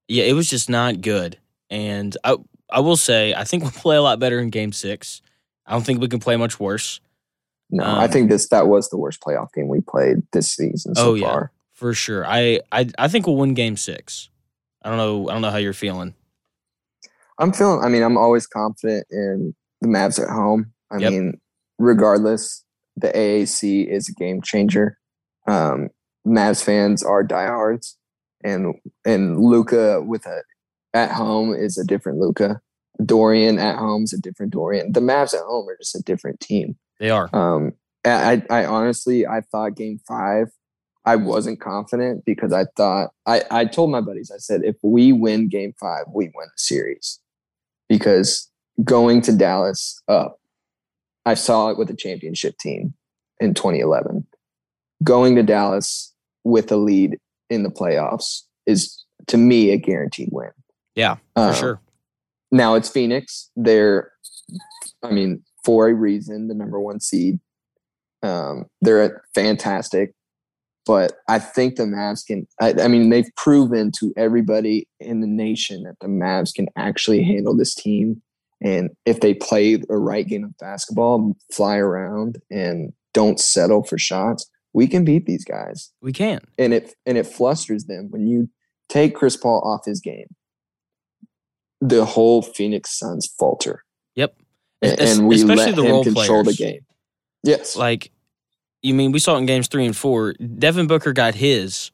Yeah, it was just not good. And I, I will say, I think we'll play a lot better in game six. I don't think we can play much worse. No, um, I think this that was the worst playoff game we played this season so oh, yeah, far. For sure. I, I I think we'll win game six. I don't know. I don't know how you're feeling. I'm feeling. I mean, I'm always confident in the Mavs at home. I yep. mean, regardless, the AAC is a game changer. Um, Mavs fans are diehards, and and Luka with a at home is a different Luka. Dorian at home is a different Dorian. The Mavs at home are just a different team. They are. Um, I, I honestly I thought Game Five I wasn't confident because I thought I, I told my buddies, I said, if we win game five, we win the series. Because going to Dallas up, I saw it with the championship team in 2011. Going to Dallas with a lead in the playoffs is to me a guaranteed win. Yeah, for um, sure. Now it's Phoenix. They're, I mean, for a reason, the number one seed. Um, they're fantastic but I think the Mavs can. I, I, mean, they've proven to everybody in the nation that the Mavs can actually handle this team. And if they play the right game of basketball, fly around, and don't settle for shots, we can beat these guys. We can. And it and it flusters them when you take Chris Paul off his game. The whole Phoenix Suns falter. And, and we Especially let the him control players. the game. Yes. Like you mean we saw it in games three and four. Devin Booker got his,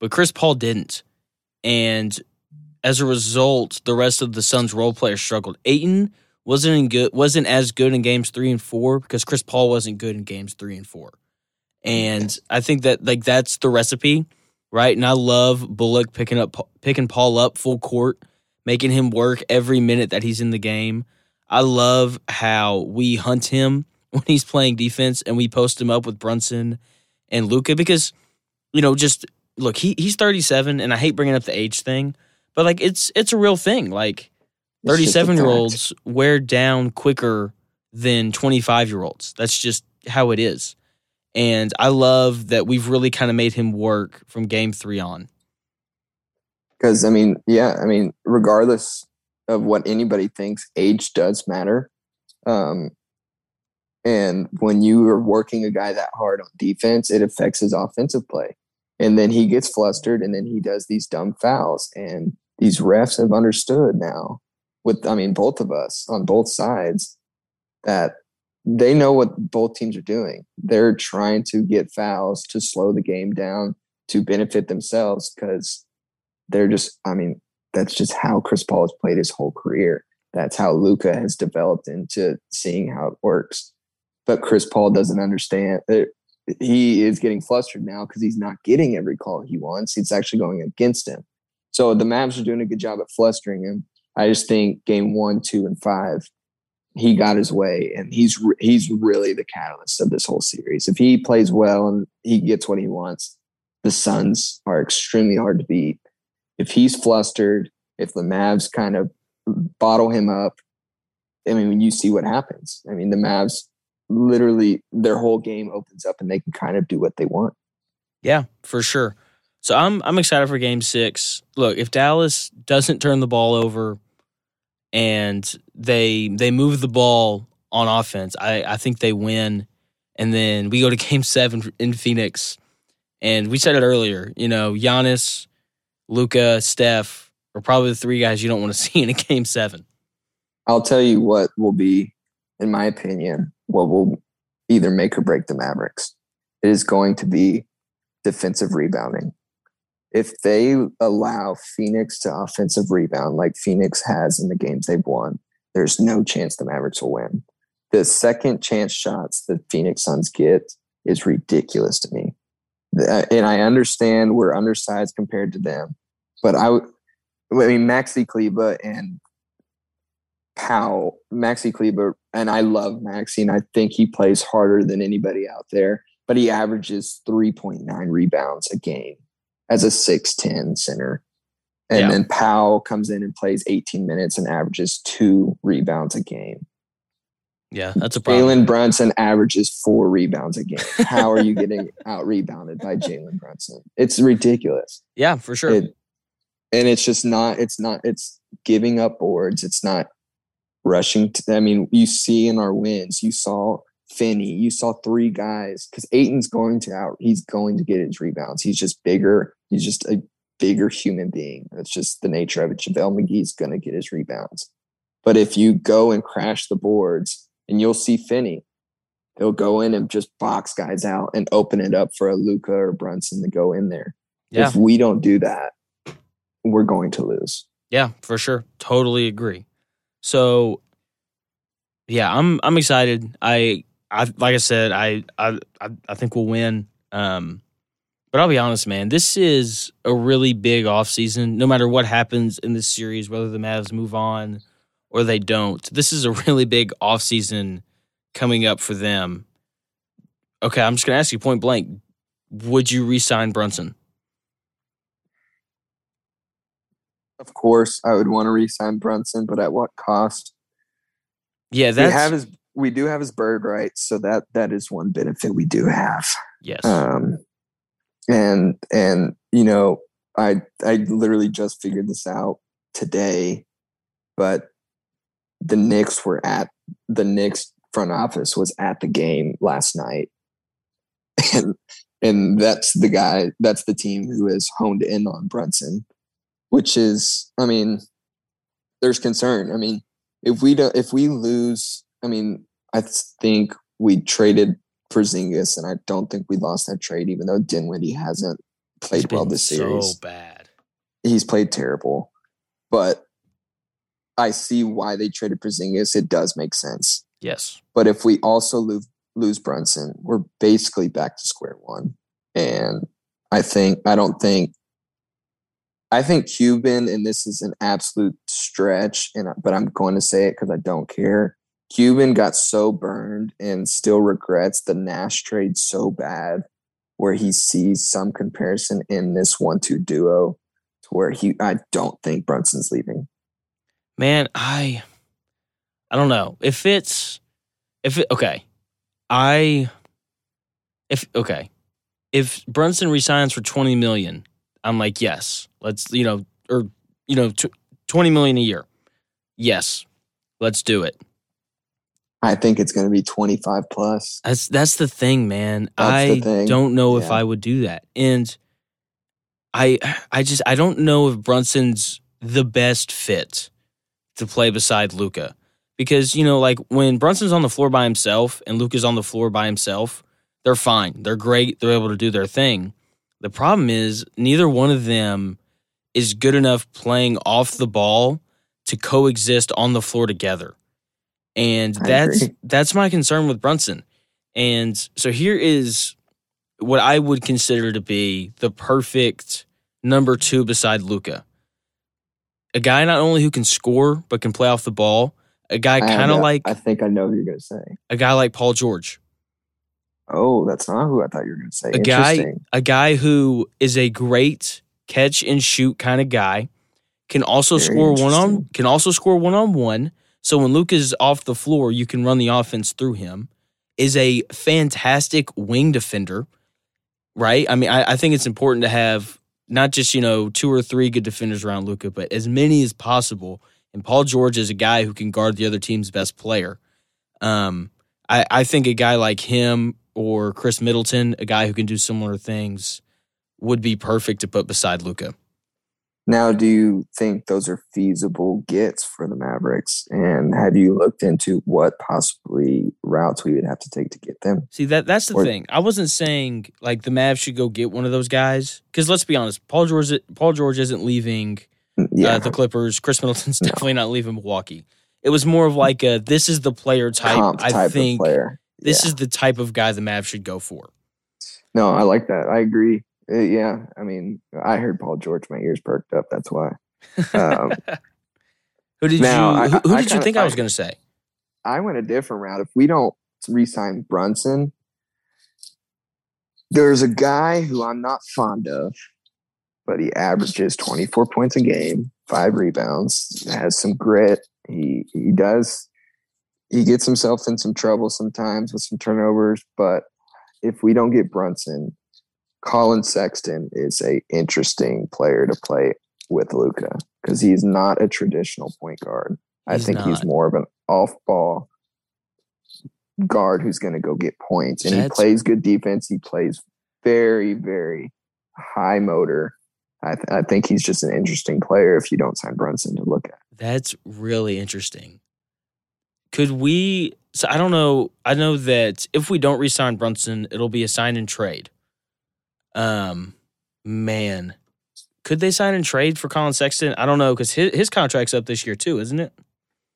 but Chris Paul didn't. And as a result, the rest of the Suns role players struggled. Ayton wasn't in good wasn't as good in games three and four because Chris Paul wasn't good in games three and four. And I think that like that's the recipe, right? And I love Bullock picking up picking Paul up full court, making him work every minute that he's in the game. I love how we hunt him when he's playing defense and we post him up with Brunson and Luka because, you know, just look, he he's 37 and I hate bringing up the age thing, but like it's it's a real thing. Like 37 year olds wear down quicker than 25 year olds. That's just how it is. And I love that we've really kind of made him work from game three on. Because, I mean, yeah, I mean, regardless of what anybody thinks, age does matter. Um, and when you are working a guy that hard on defense, it affects his offensive play. And then he gets flustered and then he does these dumb fouls. And these refs have understood now with, I mean, both of us on both sides that they know what both teams are doing. They're trying to get fouls to slow the game down to benefit themselves because they're just, I mean, that's just how Chris Paul has played his whole career. That's how Luka has developed into seeing how it works. But Chris Paul doesn't understand. He is getting flustered now because he's not getting every call he wants. It's actually going against him. So the Mavs are doing a good job at flustering him. I just think game one, two, and five, he got his way, and he's re- he's really the catalyst of this whole series. If he plays well and he gets what he wants, the Suns are extremely hard to beat. If he's flustered, if the Mavs kind of bottle him up, I mean, you see what happens, I mean, the Mavs literally their whole game opens up and they can kind of do what they want. Yeah, for sure. So I'm I'm excited for game 6. Look, if Dallas doesn't turn the ball over and they they move the ball on offense, I I think they win and then we go to game 7 in Phoenix. And we said it earlier, you know, Giannis, Luka, Steph are probably the three guys you don't want to see in a game 7. I'll tell you what will be in my opinion, what will either make or break the Mavericks. It is going to be defensive rebounding. If they allow Phoenix to offensive rebound like Phoenix has in the games they've won, there's no chance the Mavericks will win. The second chance shots that Phoenix Suns get is ridiculous to me. Uh, and I understand we're undersized compared to them, but I, I mean, Maxi Kleber and Powell, Maxi Kleber, and I love Maxi, and I think he plays harder than anybody out there, but he averages 3.9 rebounds a game as a 6'10 center. And yeah. then Powell comes in and plays 18 minutes and averages two rebounds a game. Yeah, hmm. that's a problem. Jalen Brunson averages four rebounds a game. How are you getting out rebounded by Jalen Brunson? It's ridiculous. Yeah, for sure. It, and it's just not, it's not, it's giving up boards. It's not rushing. To, I mean, you see in our wins, you saw Finney, you saw three guys because Ayton's going to out. He's going to get his rebounds. He's just bigger. He's just a bigger human being. That's just the nature of it. JaVale McGee's going to get his rebounds. But if you go and crash the boards, and you'll see Finney, he'll go in and just box guys out and open it up for a Luka or Brunson to go in there. Yeah. If we don't do that, we're going to lose. Yeah, for sure. Totally agree. So yeah, I'm I'm excited. I I like I said, I I I think we'll win. Um but I'll be honest, man, this is a really big offseason. No matter what happens in this series, whether the Mavs move on or they don't, this is a really big offseason coming up for them. Okay, I'm just gonna ask you point blank. Would you re-sign Brunson? Of course, I would want to re-sign Brunson, but at what cost? Yeah, that's... we have his we do have his bird rights, so that that is one benefit we do have. Yes. Um, and and you know, I I literally just figured this out today, but the Knicks were at the Knicks front office was at the game last night, and and that's the guy that's the team who has honed in on Brunson which is, I mean, there's concern. I mean, if we don't, if we lose, I mean, I think we traded Porzingis, and I don't think we lost that trade, even though Dinwiddie hasn't played well this series. So bad. He's played terrible, but I see why they traded Porzingis. It does make sense. Yes, but if we also lose lose Brunson, we're basically back to square one. And I think I don't think I think Cuban, and this is an absolute stretch, and but I'm going to say it because I don't care. Cuban got so burned and still regrets the Nash trade so bad, where he sees some comparison in this one-two duo, to where he I don't think Brunson's leaving. Man, I I don't know if it's if it okay, I if okay if Brunson resigns for twenty million I'm like, yes, let's, you know, or, you know, t- 20 million a year. Yes, let's do it. I think it's going to be 25 plus. That's that's the thing, man. That's I thing. don't know yeah. if I would do that. And I I just I don't know if Brunson's the best fit to play beside Luka. because you know, like when Brunson's on the floor by himself and Luka's on the floor by himself, they're fine. They're great. They're able to do their thing. The problem is neither one of them is good enough playing off the ball to coexist on the floor together. And I that's agree. that's my concern with Brunson. And so here is what I would consider to be the perfect number 2 beside Luka. A guy not only who can score but can play off the ball, a guy kind of like I think I know who you're gonna say. a guy like Paul George. Oh, that's not who I thought you were gonna say. A guy- a guy who is a great catch and shoot kind of guy can also Very score one on can also score one on one so when luke is off the floor you can run the offense through him is a fantastic wing defender right i mean i, I think it's important to have not just you know two or three good defenders around luka but as many as possible and paul george is a guy who can guard the other team's best player um, I, I think a guy like him or khris middleton a guy who can do similar things would be perfect to put beside Luka. Now, do you think those are feasible gets for the Mavericks? And have you looked into what possibly routes we would have to take to get them? See that that's the Or- thing. I wasn't saying like the Mavs should go get one of those guys because let's be honest, Paul George Paul George isn't leaving Yeah, uh, the Clippers. Khris Middleton's No. definitely not leaving Milwaukee. It was more of like a this is the player type. comp I type think of player. this is the type of guy the Mavs should go for. No, I like that. I agree. Uh, yeah, I mean, I heard Paul George. My ears perked up. That's why. Um, who did now, you who, who I did you kinda- think I was going to say? I went a different route. If we don't re-sign Brunson, there's a guy who I'm not fond of, but he averages 24 points a game, five rebounds, has some grit. He he does he gets himself in some trouble sometimes with some turnovers, but if we don't get Brunson, Collin Sexton is a interesting player to play with Luka because he's not a traditional point guard. I He's think he's more of an off-ball guard who's going to go get points, and That's- he plays good defense. He plays very, very high motor. I, th- I think he's just an interesting player if you don't sign Brunson to look at. That's really interesting. Could we? So I don't know. I know that if we don't resign Brunson, it'll be a sign and trade. Um, man, could they sign and trade for Collin Sexton? I don't know because his his contract's up this year too, isn't it?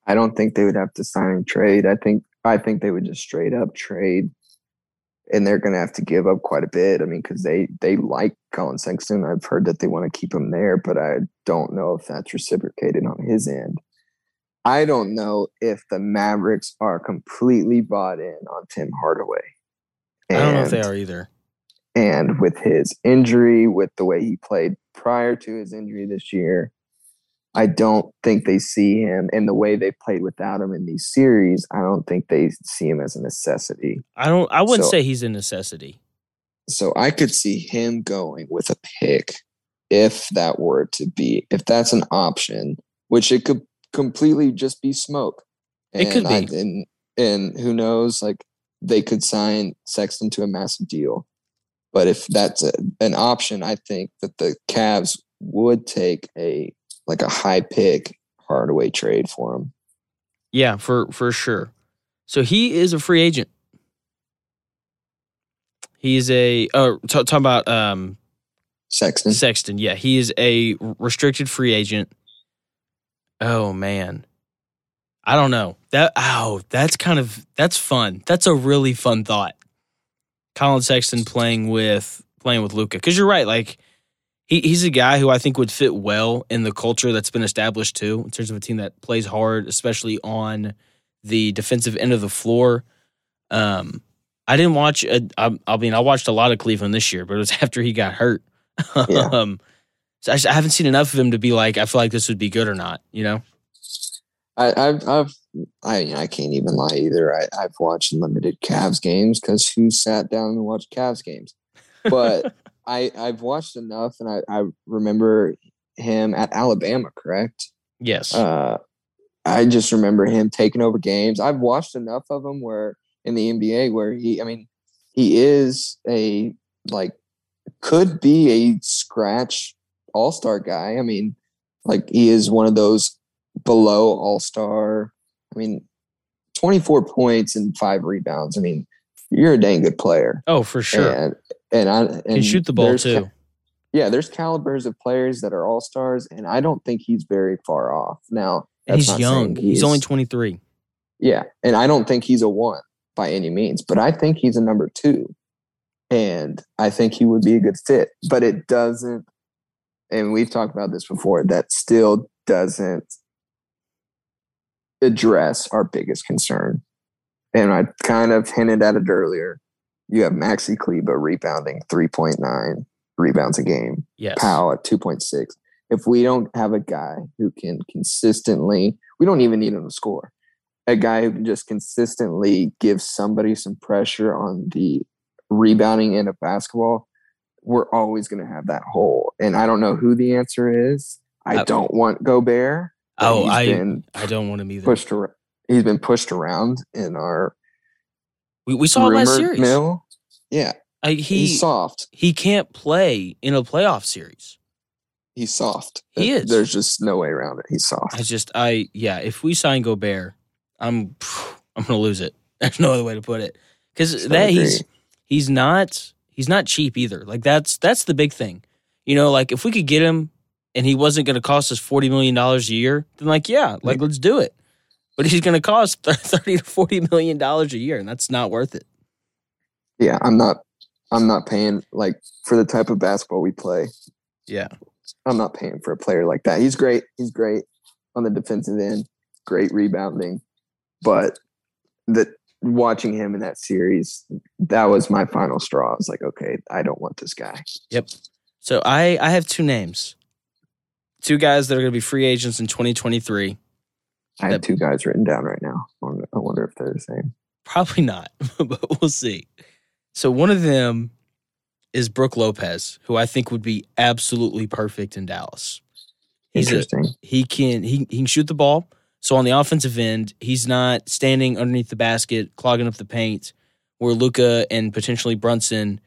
I don't think they would have to sign and trade. I think I think they would just straight up trade, and they're going to have to give up quite a bit. I mean, because they they like Collin Sexton. I've heard that they want to keep him there, but I don't know if that's reciprocated on his end. I don't know if the Mavericks are completely bought in on Tim Hardaway. I don't know if they are either. And with his injury, with the way he played prior to his injury this year, I don't think they see him and the way they played without him in these series. I don't think they see him as a necessity. I don't. I wouldn't So- say he's a necessity. So I could see him going with a pick if that were to be, if that's an option, which it could completely just be smoke. It could I- be. and, and who knows, like they could sign Sexton to a massive deal. But if that's a, an option, I think that the Cavs would take a like a high pick Hardaway trade for him. Yeah, for for sure. So he is a free agent. He's a oh t- talking about um Sexton. Sexton. Yeah, he is a restricted free agent. Oh man. I don't know. That oh, that's kind of that's fun. That's a really fun thought. Collin Sexton playing with playing with Luka. Cuz you're right, like he, he's a guy who I think would fit well in the culture that's been established too, in terms of a team that plays hard, especially on the defensive end of the floor. Um I didn't watch a, I, I mean I watched a lot of Cleveland this year, but it was after he got hurt. Yeah. um, so I, just- I haven't seen enough of him to be like, I feel like this would be good or not. You know? I, I've, I've, I, I can't even lie either. I, I've watched limited Cavs games because who sat down and watched Cavs games? But I, I've watched enough, and I, I remember him at Alabama. Correct? yes. Uh, I just remember him taking over games. I've watched enough of him where in the NBA where he, I mean, he is a like could be a scratch all star guy. I mean, like he is one of those below all star. I mean, 24 points and five rebounds. I mean, you're a dang good player. Oh, for sure. And and I and Can shoot the ball too. ca- yeah, there's calibers of players that are all stars, and I don't think he's very far off. Now, that's he's young. saying He's, only 23. yeah, and I don't think he's a one by any means, but I think he's a number two, and I think he would be a good fit. But it doesn't, and we've talked about this before. That still doesn't address our biggest concern, and I kind of hinted at it earlier. You have Maxi Kleber rebounding three point nine rebounds a game. Yes. Powell at 2.6. If we don't have a guy who can consistently, we don't even need him to score. A guy who can just consistently give somebody some pressure on the rebounding end of basketball, we're always going to have that hole. And I don't know who the answer is. I I- don't want Gobert. Oh, I I don't want him either. pushed around. He's been pushed around in our We, we saw last series. mill. Yeah, I, he he's soft. he can't play in a playoff series. He's soft. He is. There's just no way around it. He's soft. I just I yeah. If we sign Gobert, I'm I'm gonna lose it. There's no other way to put it because that he's he's not he's not cheap either. Like that's that's the big thing. You know, like if we could get him and he wasn't going to cost us forty million dollars a year, then like yeah, like let's do it. But he's going to cost thirty to forty million dollars a year, and that's not worth it. yeah, I'm not I'm not paying like for the type of basketball we play. Yeah, I'm not paying for a player like that. He's great. He's great on the defensive end, great rebounding. But the watching him in that series, that was my final straw. I was like, okay, I don't want this guy. Yep. So I I have two names, two guys that are going to be free agents in 2023. I have two guys written down right now. I wonder, if they're the same. Probably not, but we'll see. So one of them is Brook Lopez, who I think would be absolutely perfect in Dallas. He's a, Interesting. he can he, he can shoot the ball. So on the offensive end, he's not standing underneath the basket, clogging up the paint, where Luka and potentially Brunson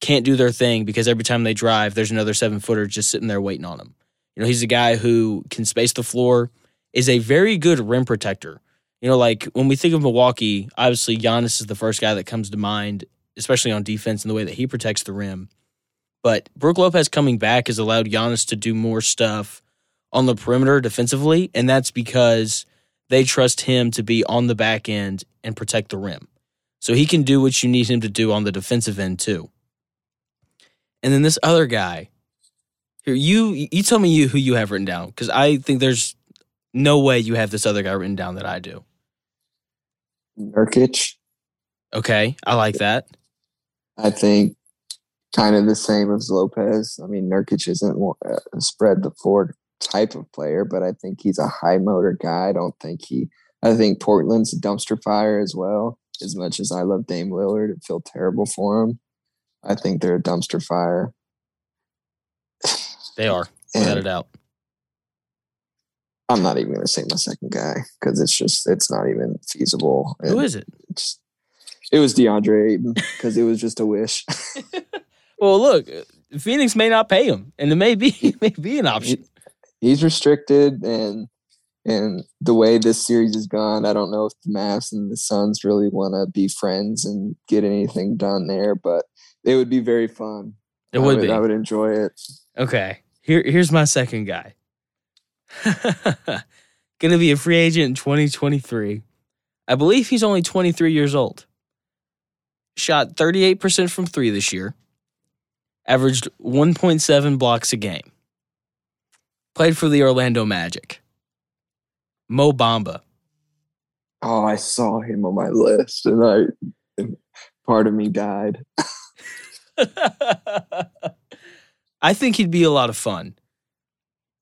can't do their thing because every time they drive, there's another seven footer just sitting there waiting on him. You know, he's a guy who can space the floor, is a very good rim protector. You know, like when we think of Milwaukee, obviously Giannis is the first guy that comes to mind, especially on defense and the way that he protects the rim. But Brook Lopez coming back has allowed Giannis to do more stuff on the perimeter defensively, and that's because they trust him to be on the back end and protect the rim. So he can do what you need him to do on the defensive end too. And then this other guy, here you you tell me you who you have written down because I think there's no way you have this other guy written down that I do. Nurkic, Okay, I like that. I think, kind of the same as Lopez. I mean, Nurkic isn't a uh, spread the floor type of player, but I think he's a high motor guy. I don't think he. I think Portland's a dumpster fire as well. As much as I love Dame Lillard and feel terrible for him, I think they're a dumpster fire. They are without a doubt. I'm not even going to say my second guy because it's just it's not even feasible. Who is it? It was DeAndre Ayton because it was just a wish. Well, look, Phoenix may not pay him, and it may be it may be an option. he's restricted and and the way this series has gone, I don't know if the Mavs and the Suns really want to be friends and get anything done there, but it would be very fun. It I would be I would enjoy it. okay. Here, here's my second guy. Gonna be a free agent in 2023. I believe he's only 23 years old. Shot 38% from three this year. Averaged 1.7 blocks a game. Played for the Orlando Magic. Mo Bamba. Oh, I saw him on my list, and I and part of me died. I think he'd be a lot of fun.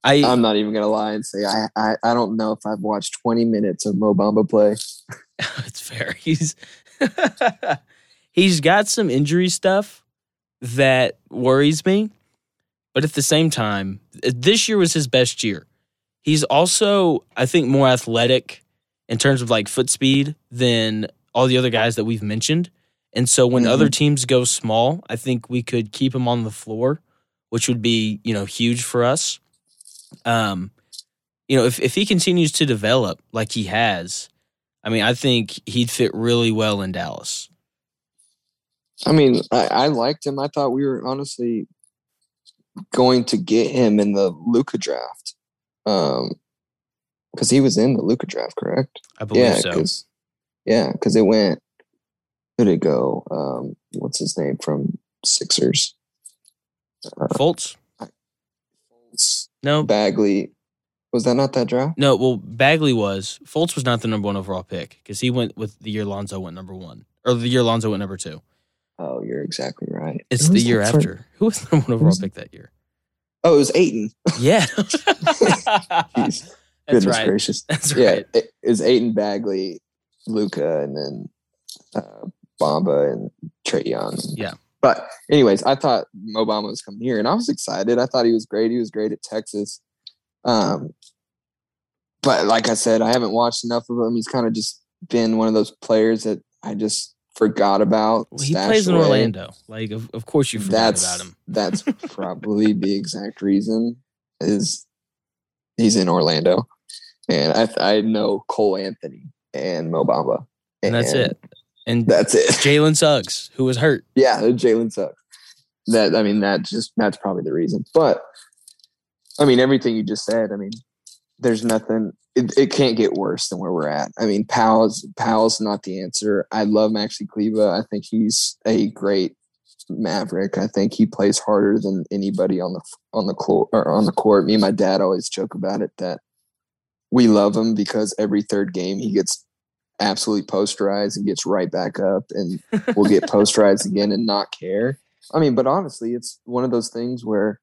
I I'm not even gonna lie and say I, I I don't know if I've watched 20 minutes of Mo Bamba play. it's fair. He's he's got some injury stuff that worries me, but at the same time, this year was his best year. He's also, I think, more athletic in terms of like foot speed than all the other guys that we've mentioned. And so when Mhm. other teams go small, I think we could keep him on the floor, which would be, you know, huge for us. Um, you know, if if he continues to develop like he has, I mean, I think he'd fit really well in Dallas. I mean, I, I liked him. I thought we were honestly going to get him in the Luka draft. Um, because he was in the Luka draft, correct? I believe yeah, so. because yeah, because it went. Who did it go? Um, what's his name from Sixers? Fultz? No, Bagley. Was that not that draft? no. Well, Bagley was. Fultz was not the number one overall pick because he went with the year Lonzo went number one, or the year Lonzo went number two. Oh, you're exactly right. It's the year that for- after. Who was the number one overall was- pick that year? Oh, it was Ayton. Yeah, Jeez, that's goodness right. gracious. That's Yeah, right. it, it was Ayton Bagley, Luka, and then uh, Bamba and Trae Young. Yeah. But anyways, I thought Obama was coming here, and I was excited. I thought he was great. He was great at Texas. Um, but like I said, I haven't watched enough of him. He's kind of just been one of those players that I just forgot about. Well, he plays in away. Orlando. Like, of, of course you forgot That's about him. that's probably the exact reason is he's in Orlando, and I I know Cole Anthony and Mo Bamba, And that's it. And That's it. Jalen Suggs, who was hurt. yeah, Jalen Suggs. That I mean, that just that's probably the reason. But I mean, everything you just said. I mean, there's nothing. It, it can't get worse than where we're at. I mean, Powell's Powell's not the answer. I love Maxi Kleber. I think he's a great Maverick. I think he plays harder than anybody on the on the court or on the court. Me and my dad always joke about it that we love him because every third game he gets absolutely posterized and gets right back up and will get posterized again and not care. I mean, but honestly, it's one of those things where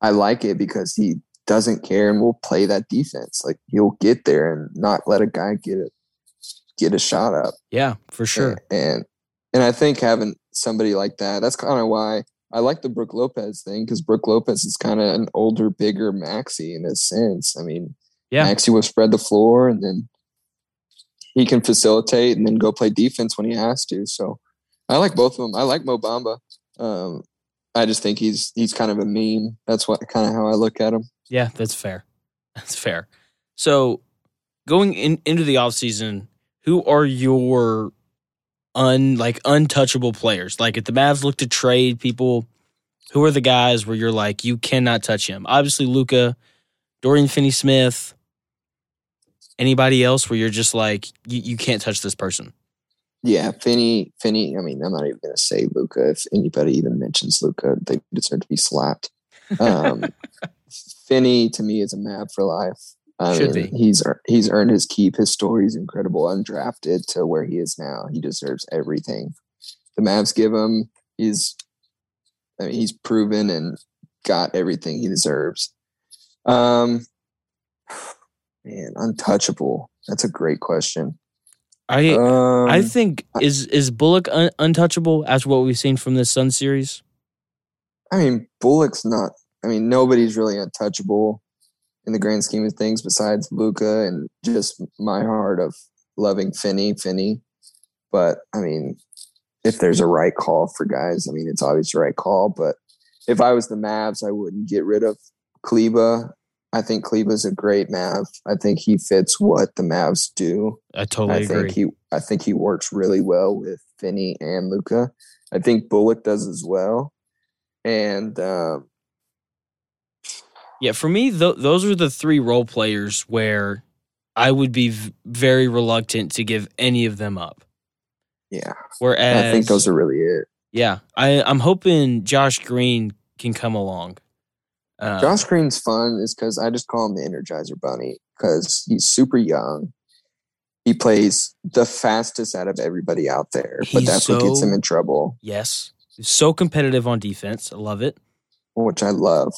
I like it because he doesn't care and will play that defense. Like he'll get there and not let a guy get it get a shot up. Yeah, for sure. And and I think having somebody like that, that's kind of why I like the Brook Lopez thing because Brook Lopez is kind of an older, bigger Maxi in a sense. I mean, Yeah. Maxi will spread the floor and then he can facilitate and then go play defense when he has to. So I like both of them. I like Mo Bamba. Um, I just think he's he's kind of a meme. That's what kind of how I look at him. Yeah, that's fair. That's fair. So going in, into the offseason, who are your un like untouchable players? Like if the Mavs look to trade people, who are the guys where you're like, you cannot touch him? Obviously Luka, Dorian Finney Smith. Anybody else where you're just like, you, you can't touch this person? Yeah, Finney, Finney. I mean, I'm not even going to say Luka. If anybody even mentions Luka, they deserve to be slapped. Um, Finney to me is a Mav for life. I Should mean, be. he's he's earned his keep. His story is incredible. Undrafted to where he is now, he deserves everything. The Mavs give him. He's, I mean, he's proven and got everything he deserves. Um, man, untouchable. That's a great question. I Um, I think is is Bullock un- untouchable as what we've seen from this Sun series? I mean, Bullock's not. I mean, nobody's really untouchable in the grand scheme of things besides Luka and just my heart of loving Finney, Finney. But I mean, if there's a right call for guys, I mean, it's obviously the right call. But if I was the Mavs, I wouldn't get rid of Kleber. I think Kleber's a great Mav. I think he fits what the Mavs do. I totally I agree. think he I think he works really well with Finney and Luka. I think Bullock does as well. And um, Yeah, for me, th- those are the three role players where I would be v- very reluctant to give any of them up. yeah, Whereas, I think those are really it. yeah, I, I'm hoping Josh Green can come along. Uh, Josh Green's fun is because I just call him the Energizer Bunny because he's super young. He plays the fastest out of everybody out there, but that's what gets him in trouble, yes, he's so competitive on defense. I love it. which I love.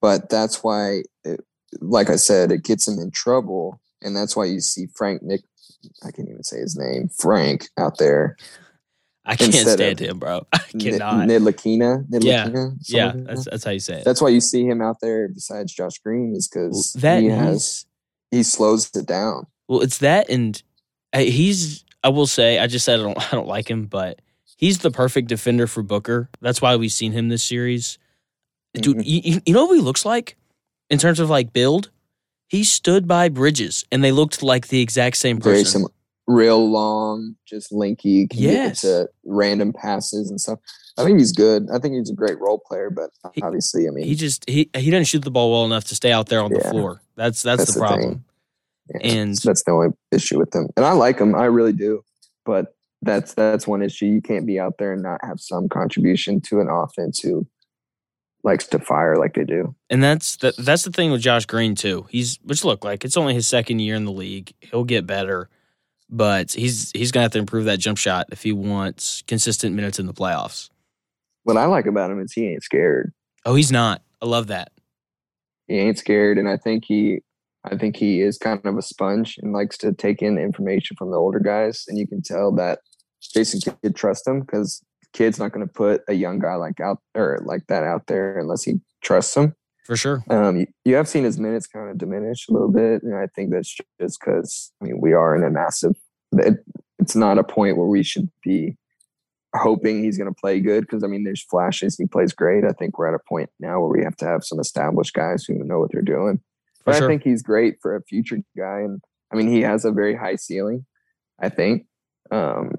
But that's why, it, like I said, it gets him in trouble, and that's why you see Frank Nick. I can't even say his name, Frank, out there. I can't Instead stand him, bro. I cannot. Nidlakina. Yeah, Nidlakina, yeah, like that's that. that's how you say it. that's why you see him out there. Besides Josh Green, is because that he has he slows it down. Well, it's that, and uh, he's. I will say, I just said I don't. I don't like him, but he's the perfect defender for Booker. That's why we've seen him this series. Dude, Mhm. you, you know what he looks like in terms of like build? He stood by Bridges, and they looked like the exact same Very person. similar. Real long, just linky. Can Yes. get into random passes and stuff. I think he's good. I think he's a great role player, but He- obviously, I mean, He just he he doesn't shoot the ball well enough to stay out there on the floor. That's that's, That's the the problem. yeah, and- that's the only issue with him. And I like him, I really do. But that's that's one issue. You can't be out there and not have some contribution to an offense who likes to fire like they do. And that's the, that's the thing with Josh Green too. He's which look like it's only his second year in the league. He'll get better, but he's he's gonna have to improve that jump shot if he wants consistent minutes in the playoffs. What I like about him is he ain't scared. Oh, he's not. I love that. he ain't scared and i think he i think he is kind of a sponge and likes to take in information from the older guys and you can tell that jason kidd trust him because kidd's not going to put a young guy like out or like that out there unless he trusts him For sure. um you, you have seen his minutes kind of diminish a little bit and i think that's just because i mean we are in a massive it, it's not a point where we should be hoping he's going to play good because I mean, there's flashes. He plays great. I think we're at a point now where we have to have some established guys who know what they're doing. For But sure. I think he's great for a future guy, and I mean, he has a very high ceiling. I think. Um,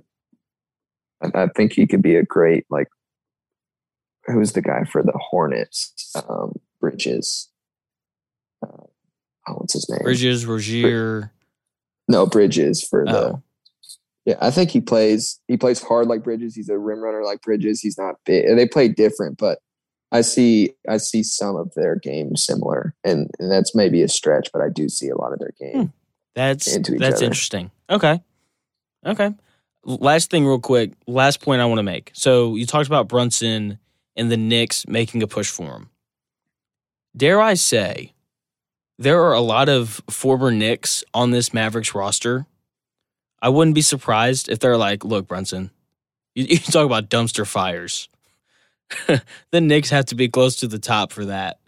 I, I think he could be a great like. Who's the guy for the Hornets? Um, Bridges. Uh, oh, what's his name? Bridges, Rozier. No, Bridges for the. Oh. Yeah, I think he plays. He plays hard like Bridges. He's a rim runner like Bridges. He's not big. They play different, but I see. I see some of their games similar, and, and that's maybe a stretch, but I do see a lot of their game. That's into each that's other. interesting. Okay. Okay. Last thing real quick, last point I want to make. So you talked about Brunson and the Knicks making a push for him. Dare I say there are a lot of former Knicks on this Mavericks roster. I wouldn't be surprised if they're like, look, Brunson, you, you talk about dumpster fires. the Knicks have to be close to the top for that.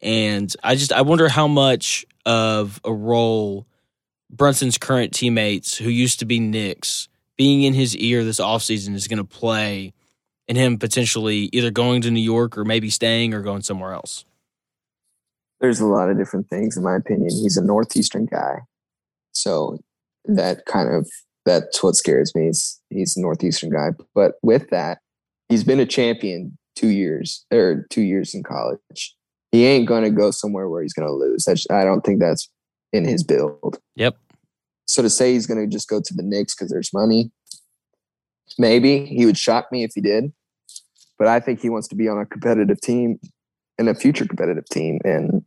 And I just I wonder how much of a role Brunson's current teammates, who used to be Knicks, being in his ear this offseason is going to play in him potentially either going to New York or maybe staying or going somewhere else. There's a lot of different things, in my opinion. He's a northeastern guy, so mm. that kind of that's what scares me. Is he's a northeastern guy, but with that, he's been a champion two years or two years in college. He ain't gonna go somewhere where he's gonna lose. That's I don't think that's in his build. Yep. So to say he's gonna just go to the Knicks because there's money, maybe he would shock me if he did. But I think he wants to be on a competitive team and a future competitive team, and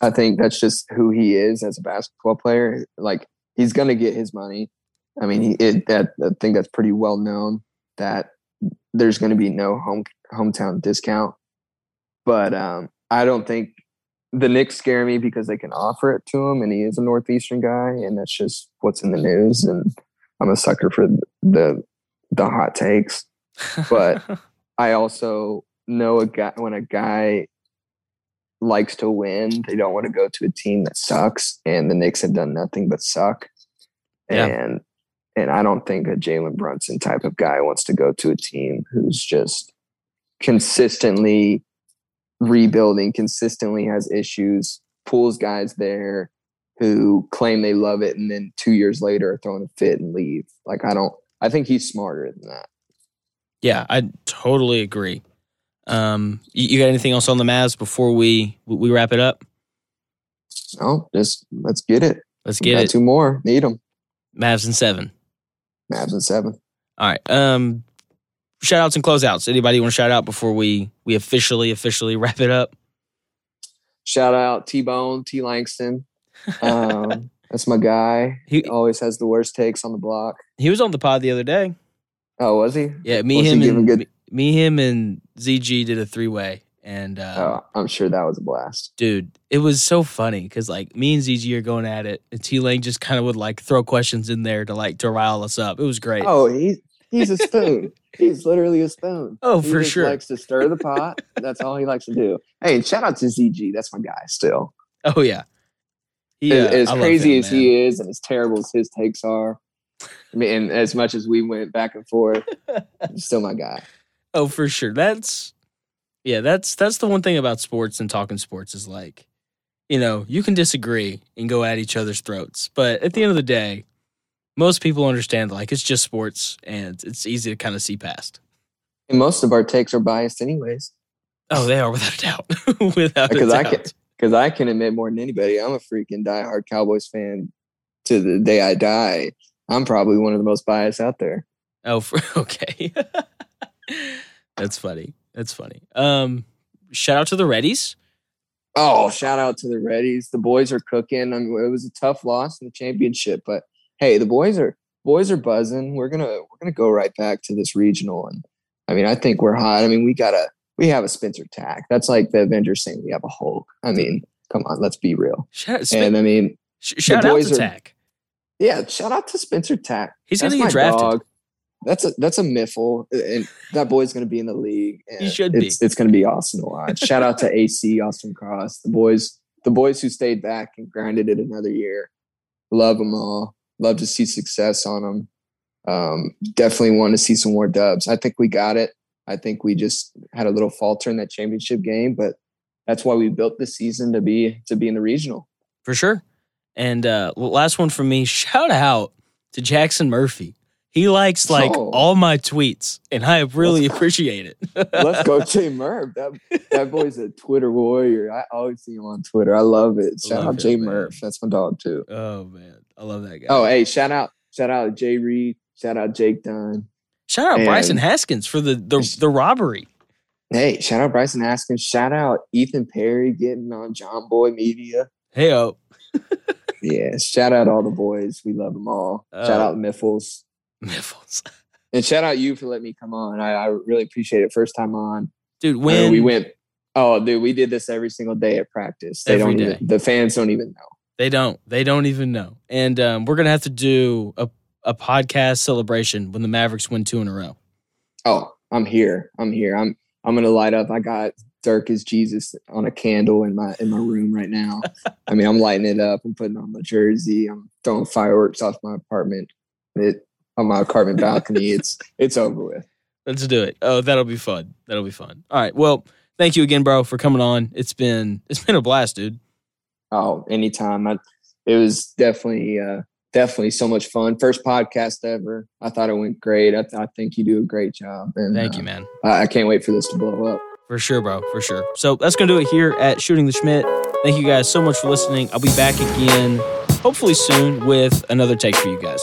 I think that's just who he is as a basketball player. Like he's gonna get his money. I mean, he it, that I think that's pretty well known that there's going to be no home hometown discount. But um, I don't think the Knicks scare me because they can offer it to him, and he is a northeastern guy, and that's just what's in the news. And I'm a sucker for the the hot takes. But I also know a guy when a guy likes to win, they don't want to go to a team that sucks, and the Knicks have done nothing but suck. Yeah. And and I don't think a Jalen Brunson type of guy wants to go to a team who's just consistently rebuilding, consistently has issues, pulls guys there who claim they love it, and then two years later are throwing a fit and leave. Like I don't. I think he's smarter than that. yeah, I totally agree. Um, you, you got anything else on the Mavs before we we wrap it up? No, just let's get it. Let's get got it. two more. Need them. Mavs and seven. Mavs and seven. All right. Um, shout outs and closeouts. Anybody want to shout out before we we officially officially wrap it up? Shout out T Bone, T Langston. Um, that's my guy. He- He always has the worst takes on the block. He was on the pod the other day. Oh, was he? Yeah, me, Was him, and good- me, me, him, and ZG did a three way, and uh, Oh, I'm sure that was a blast. dude, it was so funny because like me and ZG are going at it, and T Lane just kind of would like throw questions in there to like to rile us up. It was great. Oh, he he's a spoon. he's literally a spoon. Oh, He for sure. Likes to stir the pot. That's all he likes to do. Hey, shout out to ZG. That's my guy. Still, Oh yeah, yeah. as, as crazy him, as man. he is, and as terrible as his takes are. I mean, and as much as we went back and forth, he's still my guy. Oh, for sure. That's yeah, that's that's the one thing about sports and talking sports is like, you know, you can disagree and go at each other's throats, but at the end of the day, most people understand like it's just sports and it's easy to kind of see past. And most of our takes are biased, anyways. Oh, they are without a doubt. without Because a I can, because I can admit more than anybody, I'm a freaking diehard Cowboys fan to the day I die. I'm probably one of the most biased out there. Oh, for, okay. That's funny. That's funny. Um, shout out to the Reddies. Oh, shout out to the Reddies. The boys are cooking. I mean, it was a tough loss in the championship, but hey, the boys are boys are buzzing. We're gonna we're gonna go right back to this regional, and I mean, I think we're hot. I mean, we gotta we have a Spencer Tack. That's like the Avengers saying we have a Hulk. I mean, come on, let's be real. Shout, And I mean, sh- shout out to are- Tack. yeah, shout out to Spencer Tack. He's gonna That's get my drafted. dog. That's a that's a miffle, and that boy's gonna be in the league. He should be. it's, It's gonna be awesome to watch. Shout out to AC Austin Cross, the boys, the boys who stayed back and grinded it another year. Love them all. Love to see success on them. Um, definitely want to see some more dubs. I think we got it. I think we just had a little falter in that championship game, but that's why we built this season to be to be in the regional. for sure. And uh, last one from me. Shout out to Jackson Murphy. He likes like Oh. all my tweets, and I really appreciate it. Let's go, Jay Murph. That that boy's a Twitter warrior. I always see him on Twitter. I love it. Shout Love out Jay. Murph. That's my dog too. Oh man, I love that guy. Oh, hey, shout out, shout out Jay Reed. Shout out Jake Dunn. shout out and- Bryson Haskins for the the, the robbery. Hey, shout out Bryson Haskins. Shout out Ethan Perry getting on John Boy Media. Hey oh, Yeah, shout out all the boys. We love them all. shout Oh. out Miffles. Miffles, And shout out you for letting me come on. I, I really appreciate it. First time on. dude. When we went. Oh, dude, we did this every single day at practice. They Every don't day. even. The fans don't even know. They don't. They don't even know. And um, we're gonna have to do a a podcast celebration when the Mavericks win two in a row. Oh, I'm here. I'm here. I'm I'm gonna light up. I got Dirk is Jesus on a candle in my in my room right now. I mean, I'm lighting it up. I'm putting on my jersey. I'm throwing fireworks off my apartment. It on my apartment balcony. It's it's over with. Let's do it. Oh, that'll be fun. That'll be fun. All right. Well, thank you again, bro, for coming on. It's been it's been a blast, dude. Oh, anytime. I, it was definitely uh definitely so much fun. First podcast ever. I thought it went great. I, th- I think you do a great job. And Thank uh, you, man. I, I can't wait for this to blow up. For sure, bro. For sure. So that's gonna do it here at Shooting the Shmitt. Thank you guys so much for listening. I'll be back again, hopefully soon, with another take for you guys.